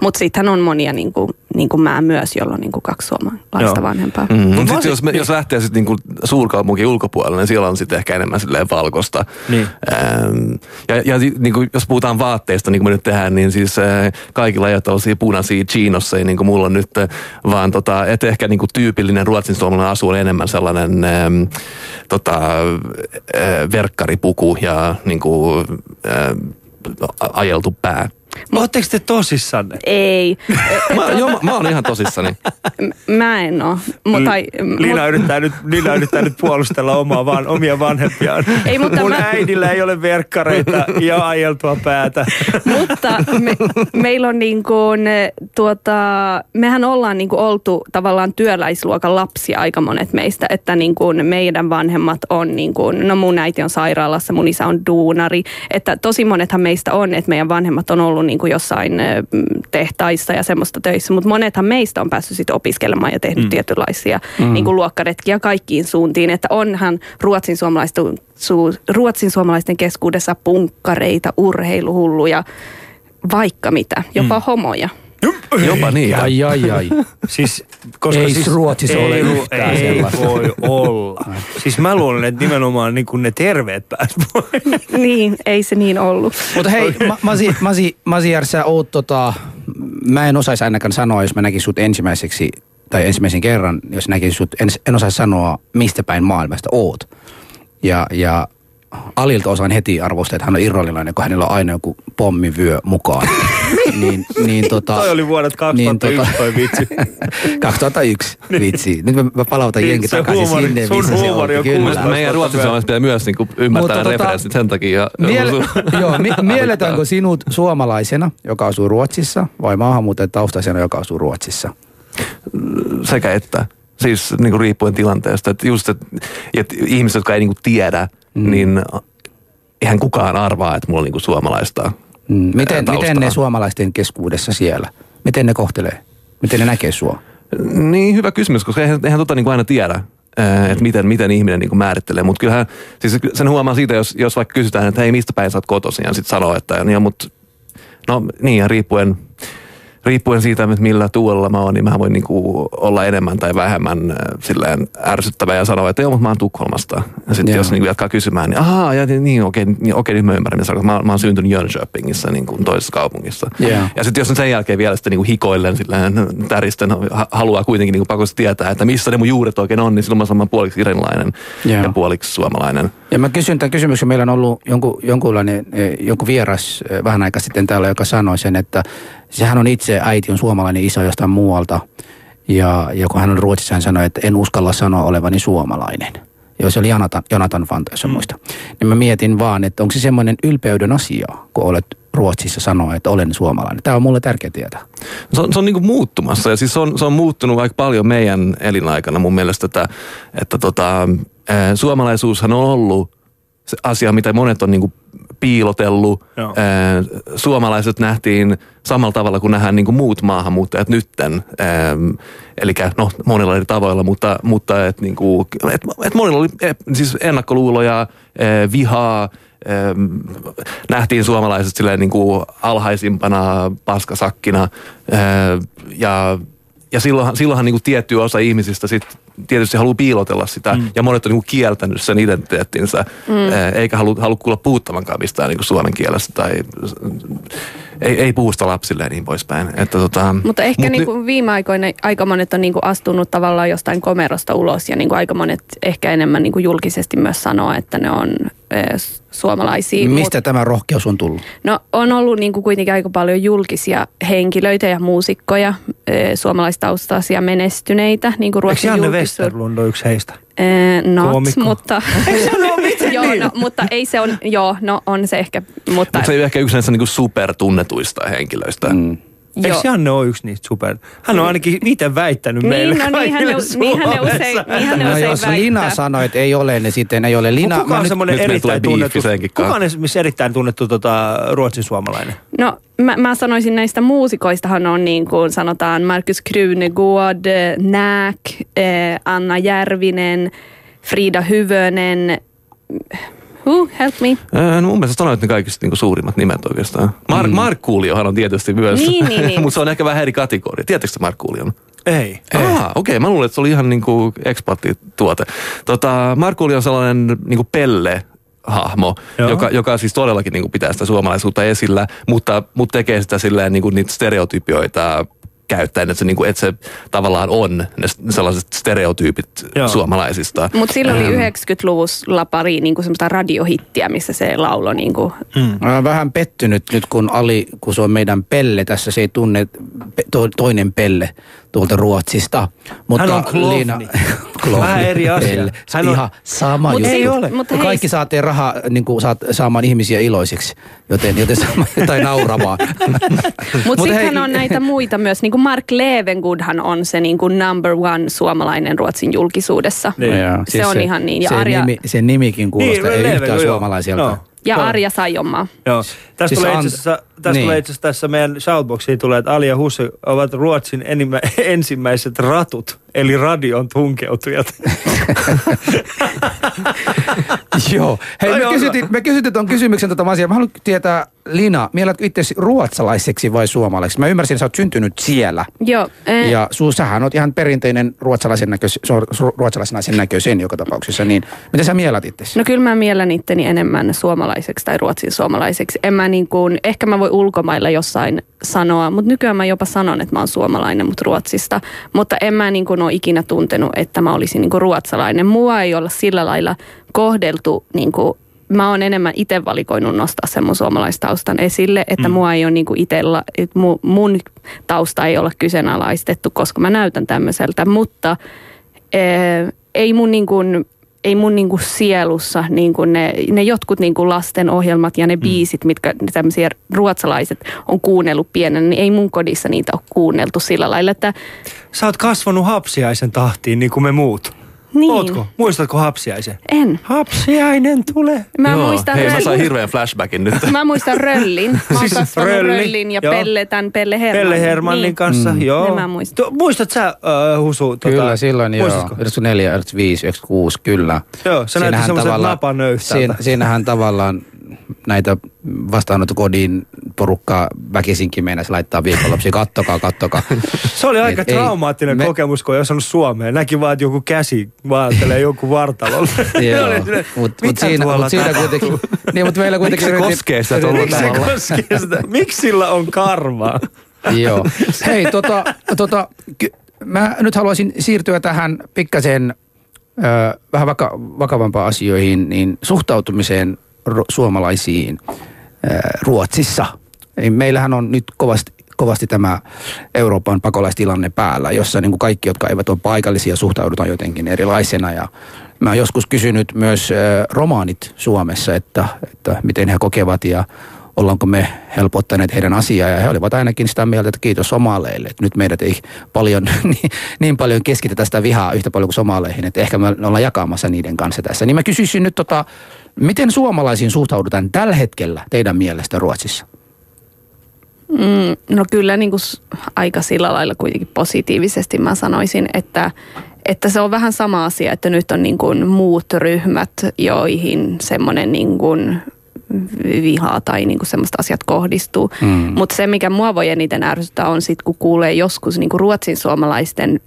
Mutta sittenhän on monia niin kuin, niin kuin mä myös, jolla on niin kuin kaksi suomalaista Joo. vanhempaa. Mm. Mutta jos, me, jos lähtee sitten niinku suurkaupunkin ulkopuolelle, niin siellä on sitten ehkä enemmän silleen valkosta. Niin. Ähm, ja ja niinku, jos puhutaan vaatteista, niin kuin me nyt tehdään, niin siis äh, kaikilla ei ole tällaisia punaisia chiinossa, niin kuin mulla on nyt, äh, vaan tota, et ehkä niinku tyypillinen ruotsin suomalainen asu on enemmän sellainen ähm, tota, äh, verkkaripuku ja niinku, äh, ajeltu pää. Oletteko te tosissanne? Ei, *laughs* Mä, joo, mä, mä oon ihan tosissani. Mä en oo. Mut, tai, Liina, yrittää nyt, Liina yrittää nyt puolustella omaa van, omia vanhempiaan. Ei, mutta Mun mä- äidillä ei ole verkkareita ja ajeltua päätä. Mutta me, meillä on niin kuin, tuota, mehän ollaan niin kuin oltu tavallaan työläisluokan lapsia aika monet meistä, että niin kuin meidän vanhemmat on niin kuin, no mun äiti on sairaalassa, mun isä on duunari, että tosi monethan meistä on, että meidän vanhemmat on ollut niin kuin jossain tehtaissa ja semmoista töissä, mutta monethan meistä on päässyt sitten opiskelemaan ja tehnyt mm. tietynlaisia mm. niin kuin luokkaretkiä kaikkiin suuntiin, että onhan ruotsin suomalaisten, su, ruotsin suomalaisten keskuudessa punkkareita, urheiluhulluja, vaikka mitä, jopa mm. homoja. Jopa niin. Ai, ai, ai. Siis, koska Ei siis, Ruotsissa ei, ole yhtään ei sellaista. voi olla. Siis mä luulen, että nimenomaan niin kuin ne terveet pääs pois. niin, ei se niin ollut. Mutta hei, Ma- Masi, Masi, Masiar, sä oot tota, mä en osaisi ainakaan sanoa, jos mä näkisin sut ensimmäiseksi, tai ensimmäisen kerran, jos näkisin sut, en, en osaisi sanoa, mistä päin maailmasta oot. Ja, ja Alilta osaan heti arvostaa, että hän on irrallilainen, kun hänellä on aina joku pommivyö mukaan. *laughs* niin, niin tota, Toi oli vuodet 2001 toi vitsi. *laughs* 2001, vitsi. Nyt mä, mä palautan Niin, jenki takaisin huumori- sinne, sun missä se huumori on. on Kyllä. Meidän ruotsin suomalaiset pitää myös niinku ymmärtää Mutta tota- referenssit sen takia. Miele- *laughs* joo, mi- mielletäänkö sinut suomalaisena, joka asuu Ruotsissa, vai maahanmuuttajataustaisena, joka asuu Ruotsissa? sekä että. Siis niinku riippuen tilanteesta. Että just, että, että ihmiset, jotka ei niinku tiedä, mm. niin eihän kukaan arvaa, että mulla on niinku suomalaista Mm, Miten, taustaa. miten ne suomalaisten keskuudessa siellä, miten ne kohtelee? Miten ne näkee sua? Niin, hyvä kysymys, koska eihän, eihän tota niinku aina tiedä, ää, että miten, miten ihminen niinku määrittelee. Mutta kyllähän, siis sen huomaa siitä, jos, jos vaikka kysytään, että hei, mistä päin sä oot kotoisin, ja sitten sanoo, että niin, mutta no niin, ja riippuen, riippuen siitä, että millä tuolla mä oon, niin mä voin niinku olla enemmän tai vähemmän äh, silleen ärsyttävä ja sanoa, että joo, mutta mä oon Tukholmasta. Ja sitten jos niinku jatkaa kysymään, niin ahaa, ja niin, niin okei, niin, okei, nyt mä ymmärrän, mitä tarkoitat. mä, mä oon syntynyt Jönköpingissä niin kuin toisessa kaupungissa. Joo. Ja sitten jos sen jälkeen vielä sitten niinku hikoillen silleen täristen, ha- haluaa kuitenkin niinku pakosti tietää, että missä ne mun juuret oikein on, niin silloin mä sanon puoliksi iranilainen Joo. ja puoliksi suomalainen. Ja mä kysyn tämän kysymyksen, meillä on ollut jonkun, jonkunlainen, eh, jonkun vieras eh, vähän aikaa sitten täällä, joka sanoi sen, että sehän on itse, äiti on suomalainen, isä jostain muualta. Ja, ja kun hän on Ruotsissa, hän sanoi, että en uskalla sanoa olevani suomalainen. Joo, se oli Jonathan, Jonathan Fanta, jos mm. muista. Niin mä mietin vaan, että onko se semmoinen ylpeyden asia, kun olet Ruotsissa sanoa, että olen suomalainen. Tämä on mulle tärkeä tietää. Se on, se on niin kuin muuttumassa ja siis se on, se on muuttunut aika paljon meidän elinaikana mun mielestä, että, että tota, suomalaisuushan on ollut se asia, mitä monet on niin kuin piilotellut. Joo. Suomalaiset nähtiin samalla tavalla kuin nähdään niin kuin muut maahanmuuttajat nytten. Eli no, monilla eri tavoilla, mutta, mutta et, niin kuin, et, et monilla oli eh, siis ennakkoluuloja, vihaa, nähtiin suomalaiset silleen niin kuin alhaisimpana paskasakkina ja, ja silloinhan, silloinhan niin kuin tietty osa ihmisistä sit tietysti haluaa piilotella sitä mm. ja monet on niin kuin kieltänyt sen identiteettinsä mm. eikä halua, halua kuulla puhuttavankaan mistään niin kuin suomen kielestä tai ei, ei puhusta lapsille ja niin poispäin. Että, tota, Mutta ehkä mut niin ny- kuin viime aikoina aika monet on niin kuin astunut tavallaan jostain komerosta ulos ja niin kuin aika monet ehkä enemmän niin kuin julkisesti myös sanoo, että ne on s- suomalaisia. Mistä Mut, tämä rohkeus on tullut? no on ollut niin kuin kuitenkin aika paljon julkisia henkilöitä ja muusikkoja, eh, suomalaistaustaisia menestyneitä, niin kuin Eikö Janne Westerlund ole yksi heistä? Eh, not, Koomikko? mutta, *laughs* joo, no, mutta ei se on, joo, no on se ehkä, mutta Mutta se ei ole ehkä yksi näistä niin kuin supertunnetuista henkilöistä. Mm. Eikö joo. Janne ole yksi niistä super? Hän on ainakin itse väittänyt Niin, meille no niinhän ne- niinhän ne Suomessa. usein- niinhän ne No usein jos väittää. Lina sanoi, että ei ole, niin sitten ei ole. Lina, kuka on semmoinen erittäin tunnettu, kuka on erittäin tunnettu tota, ruotsin suomalainen? No mä, mä sanoisin näistä muusikoistahan on niin kuin sanotaan Markus Krunegård, Nääk, eh, Anna Järvinen, Frida Hyvönen. Who, help me. Ää, No mun mielestä sanoit ne kaikista niinku suurimmat nimet oikeastaan. Mar- mm. Markkuuliohan on tietysti myös, Niin, niin, niin. *laughs* mutta se on ehkä vähän eri kategoria. Tiedättekö Markkuulion? Ei. Ah, okei. Okay. Mä luulen, että se oli ihan niinku ekspaattituote. Tota, Markkuuli on sellainen niinku pelle hahmo, Joo. joka, joka siis todellakin niinku pitää sitä suomalaisuutta esillä, mutta, mutta tekee sitä silleen niinku niitä stereotypioita käyttäen, että se, niinku, että se tavallaan on ne sellaiset stereotyypit Joo. suomalaisista. Mutta silloin oli 90-luvulla pari niin kuin semmoista radiohittiä, missä se laulo niin kuin, Mä olen vähän pettynyt nyt, kun Ali, kun se on meidän Pelle tässä, se ei tunne pe- to, toinen Pelle tuolta Ruotsista. Mutta Hän on klovni. Liina, *laughs* klovni, Vähän eri asia. Se Hän on ihan sama Mut juttu. ei ole. Mutta hei, kaikki saatte rahaa niin kuin saat, saamaan ihmisiä iloisiksi, joten, joten saamaan *laughs* jotain nauramaan. *laughs* Mutta hei- sittenhän on näitä muita myös, niin kuin Mark Levengoodhan on se niin kuin number one suomalainen Ruotsin julkisuudessa. Niin. Joo, Se on ihan niin. Ja se, Arja- nimi, se nimikin kuulostaa Niin, ei yhtään joo. suomalaiselta. Joo. Ja. Arja Saijonmaa. Joo. Tästä Siis tulee itse asiassa, tästä niin. tulee itse asiassa tässä meidän shoutboxiin tulee, että Ali ja Husse ovat Ruotsin enimmä, *laughs* ensimmäiset ratut, eli radion tunkeutujat. *laughs* Joo. Hei, me on kysytin, me kysytin tuon kysymyksen tota asiaa. Mä haluan tietää, Lina, mielätkö itse ruotsalaiseksi vai suomalaiseksi? Mä ymmärsin, että sä oot syntynyt siellä. Joo. eh, Ja su, sähän oot ihan perinteinen ruotsalaisen, näköis, su- ruotsalaisen näköisen joka tapauksessa. Niin, mitä sä mielät itse? No kyllä mä miellän itteni enemmän suomalaiseksi tai ruotsin suomalaiseksi. En mä niin kuin, ehkä mä voi ulkomailla jossain sanoa, mutta nykyään mä jopa sanon, että mä oon suomalainen, mutta Ruotsista. Mutta en mä niin kuin ole ikinä tuntenut, että mä olisin niin kuin ruotsalainen. Mua ei olla sillä lailla kohdeltu niin kuin Mä oon enemmän itse valikoinut nostaa sen mun suomalaistaustan esille, että mm. mua ei ole niinku itellä, että mu, mun tausta ei ole kyseenalaistettu, koska mä näytän tämmöiseltä, mutta eh, ei mun, niin kuin, ei mun niin kuin sielussa niin kuin ne, ne jotkut niin kuin lasten ohjelmat ja ne Mm. biisit, mitkä tämmöisiä ruotsalaiset on kuunnellut pienenä, niin ei mun kodissa niitä ole kuunneltu sillä lailla, että Sä oot kasvanut hapsiaisen tahtiin niin kuin me muut. Niin. Ootko? Muistatko hapsiaisen? En. Hapsiainen tulee. Mä Joo, muistan hei, mä röllin. sain hirveän flashbackin nyt. Mä muistan Röllin. *laughs* Mä oon Siis kasvanut Rölli, Röllin ja joo. Pelle, tämän Pelle Hermannin. Pelle Hermannin niin. kanssa, Mm. joo. Ne mä muistan. Tu- muistat sä, uh, Husu? Tota, Kyllä, silloin joo. muistatko? 94, 95, 96, kyllä. Joo, se näytti Siinähän semmoiselta tavallaan- napanöyhtältä. Siinä, siinähän tavallaan näitä vastaanottokodin porukkaa väkisinkin meinasi laittaa viikonlopsi, kattokaa, kattokaa. *laughs* Se oli aika Et ei, traumaattinen me- kokemus, kun ei osannut suomea. Näki vaan, että joku käsi vaatelee *laughs* joku vartalolla. *laughs* Joo, mutta mitä siinä, mut siinä kuitenkin, niin, mutta meillä kuitenkin... Miksi se yritin- koskee sitä tuolla Miksi se tavalla? koskee sitä? Miksi sillä on karvaa? Joo. Hei, tota, tota, ky- mä nyt haluaisin siirtyä tähän pikkasen ö, vähän vaka- vakavampaan asioihin, niin suhtautumiseen suomalaisiin Ruotsissa. Meillähän on nyt kovasti, kovasti tämä Euroopan pakolaistilanne päällä, jossa niin kuin kaikki, jotka eivät ole paikallisia, suhtaudutaan jotenkin erilaisena. Ja mä oon joskus kysynyt myös romaanit Suomessa, että, että miten he kokevat ja ollaanko me helpottaneet heidän asiaa. Ja he olivat ainakin sitä mieltä, että kiitos somaleille. Että nyt meidät ei paljon, *laughs* niin, niin paljon keskitetä sitä vihaa yhtä paljon kuin somaleihin, että ehkä me ollaan jakamassa niiden kanssa tässä. Niin mä kysyisin nyt, tota, miten suomalaisiin suhtaudutaan tällä hetkellä teidän mielestä Ruotsissa? Mm, no kyllä niin kuin aika sillä lailla kuitenkin positiivisesti mä sanoisin, että, että se on vähän sama asia, että nyt on niin kuin muut ryhmät, joihin semmoinen niin kuin vihaa tai niin kuin semmoista asiat kohdistuu. Mm. Mutta se, mikä mua voi eniten ärsyttää, on sitten, kun kuulee joskus niin kuin ruotsin suomalaisten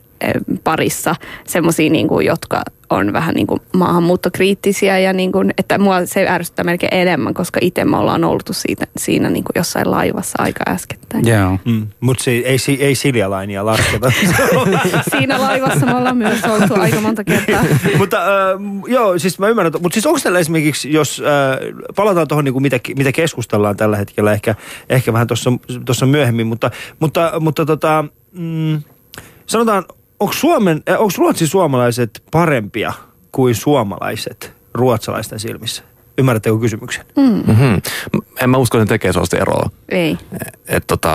parissa semmoisia, niin kuin, jotka on vähän niin kuin maahanmuuttokriittisiä ja niin kuin, että mua se ärsyttää melkein enemmän, koska itse me ollaan oltu siitä, siinä niin kuin jossain laivassa aika äskettäin. Joo. Mm. Mutta ei, si- ei Siljalainia lasketa. *laughs* Siinä laivassa me ollaan myös oltu aika monta kertaa. *laughs* mutta äh, joo, siis mä ymmärrän. Mutta siis onko tällä esimerkiksi, jos äh, palataan tuohon, niin mitä, mitä keskustellaan tällä hetkellä, ehkä, ehkä vähän tuossa myöhemmin, mutta, mutta, mutta tota, mm, sanotaan, onko Suomen, äh, onko Ruotsin suomalaiset parempia kuin suomalaiset ruotsalaisten silmissä? Ymmärrättekö kysymyksen? Mm-hmm. En mä usko, että ne tekee sellaista eroa. Ei. Et tota,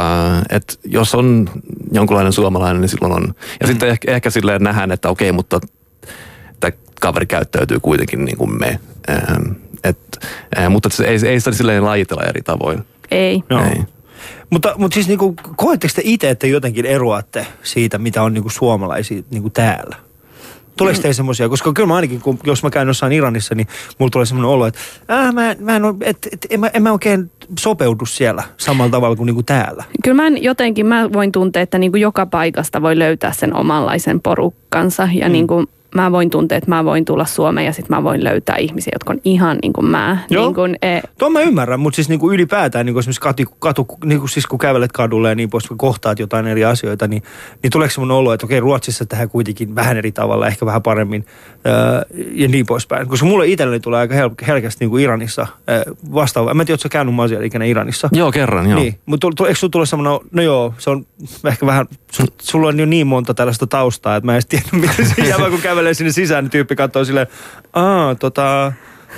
et jos on jonkunlainen suomalainen, niin silloin on. Ja mm. sitten ehkä, ehkä silleen nähdään, että okei, mutta tämä kaveri käyttäytyy kuitenkin niin kuin me. Ähm, et, äh, mutta se, ei, ei sitä silleen lajitella eri tavoin. Ei. Joo. Ei. Mutta, mutta siis niinku, koetteko te itse, että jotenkin eroatte siitä, mitä on niinku suomalaisia niinku täällä? Tuleeko teille semmoisia? Koska kyllä mä ainakin, kun, jos mä käyn jossain Iranissa, niin mulla tulee semmoinen olo, että äh, mä, mä en, oo, et, et, en, mä, en mä oikein sopeudu siellä samalla tavalla kuin niinku täällä. Kyllä mä en, jotenkin mä voin tuntea, että niin kuin joka paikasta voi löytää sen omanlaisen porukkansa ja mm. niin kuin mä voin tuntea, että mä voin tulla Suomeen ja sitten mä voin löytää ihmisiä, jotka on ihan niin kuin mä. Joo. Niin kuin, e, Tuon mä ymmärrän, mutta siis niinku ylipäätään niinku esimerkiksi katu, katu, niinku siis kun kävelet kadulle ja niin pois, kun kohtaat jotain eri asioita, niin, niin tuleeko semmoinen olo, että okei, Ruotsissa tehdään kuitenkin vähän eri tavalla, ehkä vähän paremmin öö, ja niin poispäin. Koska mulle itselleni tulee aika hel- herkästi niinku Iranissa öö, vastaava. Mä en tiedä, ootko sä käynyt asialiikenä Iranissa? Joo, kerran, joo. Niin, mutta eikö sulla tule semmoinen, no joo, se on ehkä vähän, su, sulla on jo niin monta tällaista taustaa, että mä en edes tiedä, *laughs* miten se jää, kun kävelee sinne sisään, niin tyyppi katsoo silleen, aa, tota,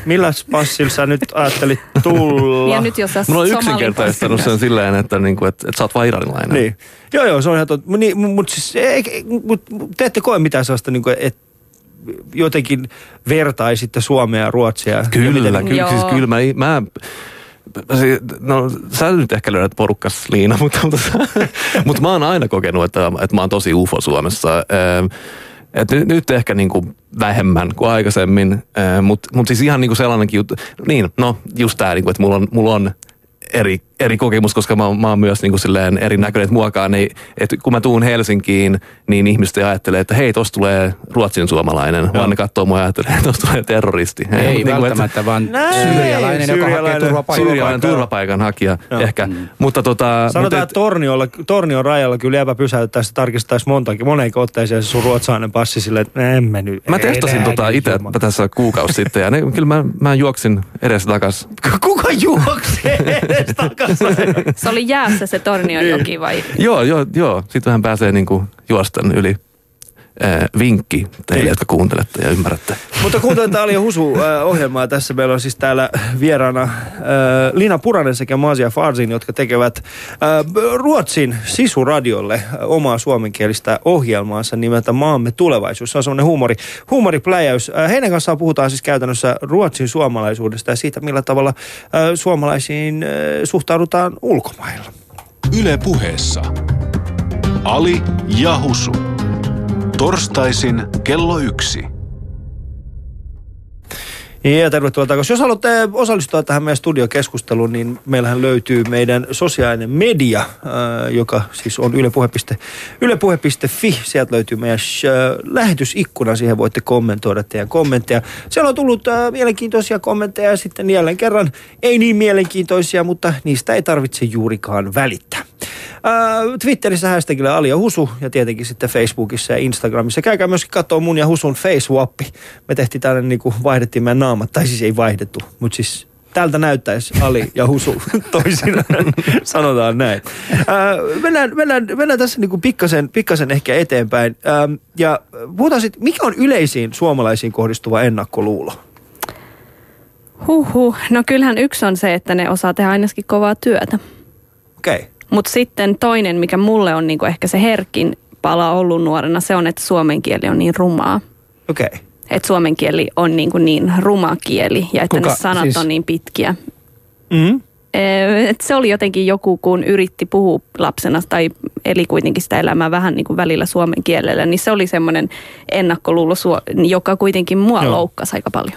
milläs passilla sä nyt ajattelit tulla? ja nyt jos sä Mulla on yksinkertaistanut sen silleen, että, niinku, että, että sä oot vaan iranilainen. Niin. Joo, joo, se on ihan totta. Niin, mutta siis, ei- mut, te ette koe mitään sellaista, niin kuin, että jotenkin vertaisitte Suomea ja Ruotsia. Ja Kyllä, miten- kyllä, siis kyllä mä, mä No sä nyt ehkä löydät porukkas Liina, *laughs* mutta, mutta, mutta mä oon aina kokenut, että, että mä oon tosi ufo Suomessa. Ähm, Et nyt, nyt ehkä niinku vähemmän kuin aikaisemmin, äh, mutta mut siis ihan niinku sellainenkin juttu. Niin, no just tää, niinku, että mulla on, mulla on eri, eri kokemus, koska mä, oon- mä oon myös niinku silleen erinäköinen, että muakaan ei, että kun mä tuun Helsinkiin, niin ihmiset ei ajattele, että hei, tosta tulee ruotsin suomalainen, Joo. vaan ne katsoo mua ja ajattelee, että tosta tulee terroristi. Ei Mut niinku, välttämättä, vaan Näin, syyrialainen, joka hakee syyrialainen. turvapaikkaa. Syyrialainen turvapaikanhakija Joo. ehkä. Mutta tota... Sanotaan, mutta että Torniolla, Tornion rajalla kyllä jäbä pysäyttäisi, tarkistaisi montakin, moneenko otteeseen se sun ruotsalainen passi silleen, että en mä nyt. Mä ei testasin tota nyt itse tässä kuukausi sitten ja ne, kyllä mä, mä juoksin edes takas. Kuka juoksee edes takaisin? Se oli jäässä se Tornionjoki vai? Joo, joo, joo. Sitten vähän pääsee niinku juosten yli. Äh, vinkki teille, jotka kuuntelette ja ymmärrätte. Mutta kuuntelen Ali ja Husu äh, ohjelmaa. Tässä meillä on siis täällä vieraana äh, Lina Puranen sekä Masia Farsin, jotka tekevät äh, Ruotsin Sisu-radiolle omaa suomenkielistä ohjelmaansa nimeltä Maamme tulevaisuus. Se on semmoinen huumori, huumoripläjäys. Äh, heidän kanssaan puhutaan siis käytännössä Ruotsin suomalaisuudesta ja siitä, millä tavalla äh, suomalaisiin äh, suhtaudutaan ulkomailla. Yle puheessa. Ali ja Husu. Torstaisin kello yksi. Ja tervetuloa takaisin. Jos haluatte osallistua tähän meidän studiokeskusteluun, niin meillähän löytyy meidän sosiaalinen media, äh, joka siis on ylepuhe.fi. Yle.fi. Sieltä löytyy meidän äh, lähetysikkuna. Siihen voitte kommentoida teidän kommentteja. Siellä on tullut mielenkiintoisia kommentteja ja sitten jälleen kerran ei niin mielenkiintoisia, mutta niistä ei tarvitse juurikaan välittää. Äh, Twitterissä hashtagillä Ali ja Husu ja tietenkin sitten Facebookissa ja Instagramissa. Käykää myöskin katsoa mun ja Husun facewappi. Me tehtiin tällainen, niin kuin vaihdettiin meidän naamat, tai siis ei vaihdettu, mutta siis tältä näyttäisi Ali ja Husu *laughs* toisinaan, sanotaan näin. Ää, mennään, mennään, mennään tässä niin kuin pikkasen, pikkasen ehkä eteenpäin. Ää, ja puhutaan sitten, mikä on yleisiin suomalaisiin kohdistuva ennakkoluulo? Huhhuh. No kyllähän yksi on se, että ne osaa tehdä ainakin kovaa työtä. Okei. Okay. Mutta sitten toinen, mikä mulle on niinku ehkä se herkin pala ollut nuorena, se on, että suomen kieli on niin rumaa. Okei. Okay. Että suomen kieli on niinku niin ruma kieli ja että Kuka- ne sanat siis- on niin pitkiä. Mm. Ee, Et se oli jotenkin joku, kun yritti puhua lapsena tai eli kuitenkin sitä elämää vähän niin kuin välillä suomen kielellä, niin se oli semmoinen ennakkoluulo, joka kuitenkin mua Joo. loukkasi aika paljon.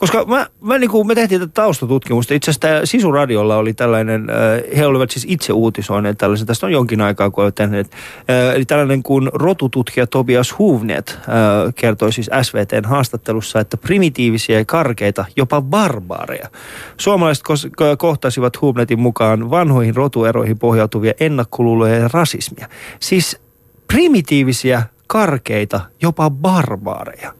Koska mä, mä niin kuin, me tehtiin tätä taustatutkimusta. Itse asiassa Sisu-radiolla oli tällainen, äh, he olivat siis itse uutisoineet tällaisen, tästä on jonkin aikaa, kun olivat tehneet. Äh, eli tällainen kuin rotututkija Tobias Huvnet äh, kertoi siis SVTn haastattelussa, että primitiivisiä ja karkeita, jopa barbaareja. Suomalaiset kohtasivat Huvnetin mukaan vanhoihin rotueroihin pohjautuvia ennakkoluuloja ja rasismia. Siis primitiivisiä, karkeita, jopa barbaareja.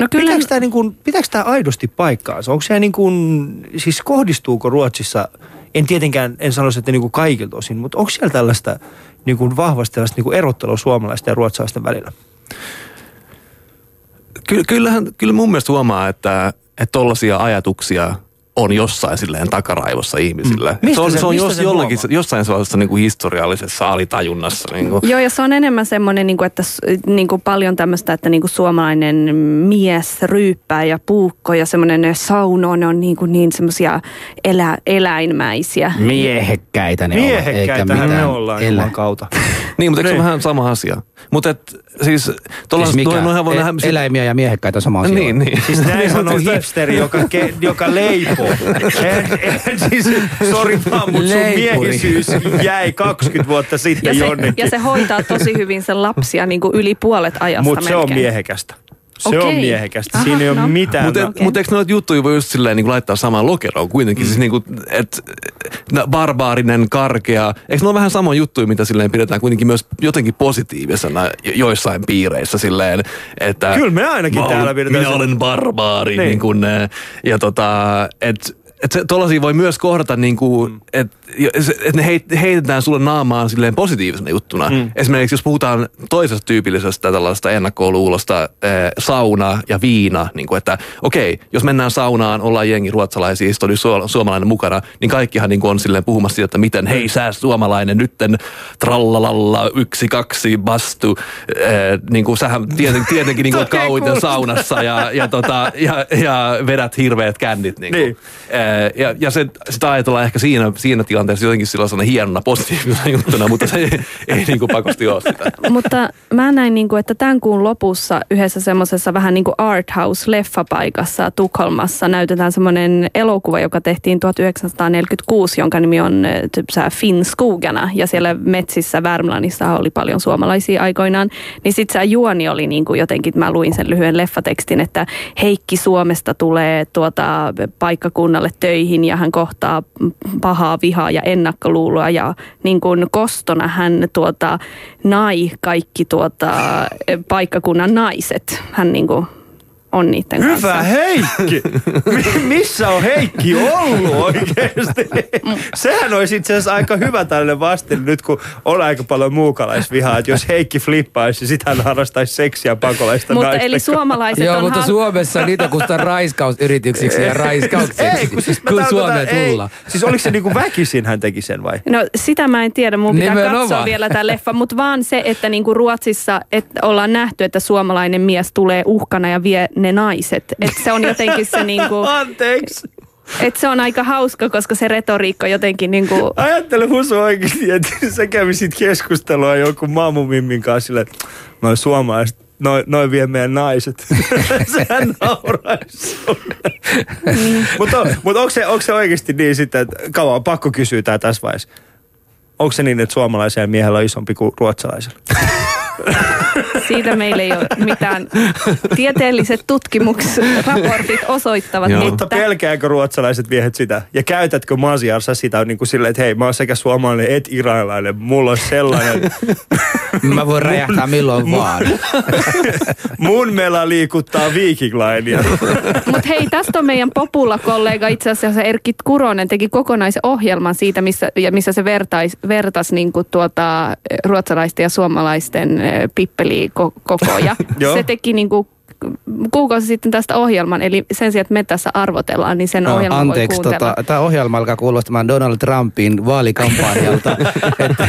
No kyllä, Pitääkö tämä, niin kuin, pitääkö tämä aidosti paikkaansa? Onko se niin kuin, siis kohdistuuko Ruotsissa, en tietenkään, en sanoisi, että niin kuin kaikilta osin, mutta onko siellä tällaista niin kuin vahvasti tällaista niin kuin erottelua suomalaisten ja ruotsalaisten välillä? Ky- kyllähän, kyllä mun mielestä huomaa, että että tollaisia ajatuksia on jossain silleen takaraivossa ihmisillä. Mm. Mistä se on, se- se on jos, sen jollakin, huomaa? jossain sellaisessa niin kuin historiallisessa alitajunnassa. Niin kuin. Joo, ja se on enemmän semmoinen, niin kuin, että niin kuin paljon tämmöistä, että niin kuin suomalainen mies ryyppää ja puukko ja semmoinen sauno, ne on niin, kuin niin semmoisia elä, eläinmäisiä. Miehekkäitä ne ovat, eikä mitään me ollaan elä- kautta. *laughs* Niin, mutta eikö se Niin. ole vähän sama asia? Mutta et, siis, tolla, Siis mikä? noihän voi E- nähdä... eläimiä ja miehekkäitä sama asia. Niin, niin. Siis näin sanoo Siis- hipsteri, joka, ke, joka leipoo. En, en, siis, sori vaan, mutta sun miehisyys jäi 20 vuotta Ja sitten se, jonnekin. ja se hoitaa tosi hyvin sen lapsia niin kuin yli puolet ajasta Mutta se on miehekästä. Se on Okei. miehekästä. Aha, Siinä ei ole no. mitään. Mutta okay. mut eikö noita juttuja voi just silleen niin laittaa samaan lokeroon kuitenkin? Mm. Siis niin kuin, että barbaarinen, karkea. Eikö ne ole vähän sama juttuja, mitä silleen pidetään kuitenkin myös jotenkin positiivisena jo- joissain piireissä silleen, että... Kyllä me ainakin mä täällä pidetään Minä sen- olen barbaari. Niin. Niin. Kuin, ja tota, että et se, tollasia voi myös kohdata niin kuin, että et ne heit, heitetään sulle naamaan silleen positiivisena juttuna. Mm. Mm. Esimerkiksi jos puhutaan toisesta tyypillisestä tällaista ennakkoluulosta, äh, sauna ja viina, niin kuin, että okei, jos mennään saunaan, ollaan jengi ruotsalaisia, sitten oli su- suomalainen mukana, niin kaikkihan niin kuin on silleen puhumassa siitä, että miten hei sä suomalainen, nytten trallalalla, yksi, kaksi, bastu, äh, niin kuin sähän tietenkin, *laughs* tietenkin niin kuin kauiten saunassa ja, ja, tota, ja, ja vedät hirveät kännit. Niin kuin. Niin. Ää, Ja, ja se, sitä ajatellaan ehkä siinä, siinä tilanteessa jotenkin sellaisena hienona positiivisena *laughs* juttuna, mutta se ei, ei niin kuin pakosti ole sitä. Mutta mä näin, niin kuin, että tämän kuun lopussa yhdessä semmoisessa vähän niin kuin art house-leffapaikassa Tukholmassa näytetään semmoinen elokuva, joka tehtiin 1946, jonka nimi on typ så här Finnskogana. Ja siellä metsissä Värmlannissa oli paljon suomalaisia aikoinaan. Niin sit se juoni oli niin kuin jotenkin, mä luin sen lyhyen leffatekstin, että Heikki Suomesta tulee tuota paikkakunnalle töihin ja hän kohtaa pahaa vihaa ja ennakkoluuloa ja niin kuin kostona hän tuota nai kaikki tuota paikkakunnan naiset. Hän niin kuin on niiden kanssa. Hyvä Heikki! Mi- missä on Heikki ollut oikeasti? Sehän olisi itse asiassa aika hyvä tällainen vaste nyt, kun on aika paljon muukalaisvihaa, että jos Heikki flippaisi, niin sitten hän harrastaisi seksiä pakolaista Mutta naisten eli kanssa. suomalaiset Joo, on mutta hal- Suomessa niitä kutsutaan raiskausyrityksiksi ja raiskaukseksi, Ei, kun siis kun Suomeen ei. tullaan. Siis oliko se niinku väkisin hän teki sen vai? No sitä mä en tiedä, mun pitää Nimenomaan. katsoa vielä tämä leffa, mutta vaan se, että niinku Ruotsissa että ollaan nähty, että suomalainen mies tulee uhkana ja vie ne naiset. Että se on jotenkin se niinku, *laughs* Anteeksi. että se on aika hauska, koska se retoriikka jotenkin niinku, Ajattele Husu oikeasti, että sä kävisit keskustelua joku maamumimmin kanssa sille, että mä suomalaiset noin noi vie meidän naiset. *laughs* Sehän nauraisi Mutta mut onko se, onko se oikeasti niin sitten, että kauan pakko kysyä tää tässä vaiheessa. Onko se niin, että suomalaisella miehellä on isompi kuin ruotsalaisella? *laughs* Siitä meillä ei ole mitään tieteelliset tutkimusraportit osoittavat, Joo. että Mutta pelkääkö ruotsalaiset miehet sitä? Ja käytätkö Masiarsa sitä niin kuin silleen, että hei, mä oon sekä suomalainen et iranilainen. Mulla on sellainen, *laughs* Mä voin räjähtää milloin vaan. *laughs* mun mela liikuttaa Viking Linea. *laughs* Mutta hei, tästä on meidän Populla-kollega itse asiassa Erkki Kuronen teki kokonaisen ohjelman siitä, missä, ja missä se vertais, vertasi niin kuin tuota, ruotsalaisten ja suomalaisten eh, *laughs* Joo. se teki niin kuin kuukausi sitten tästä ohjelman, eli sen sijaan, että me tässä arvotellaan, niin sen No, ohjelman anteeksi, voi kuuntella. tota, tämä ohjelma alkaa kuulostamaan Donald Trumpin vaalikampanjalta. *laughs* että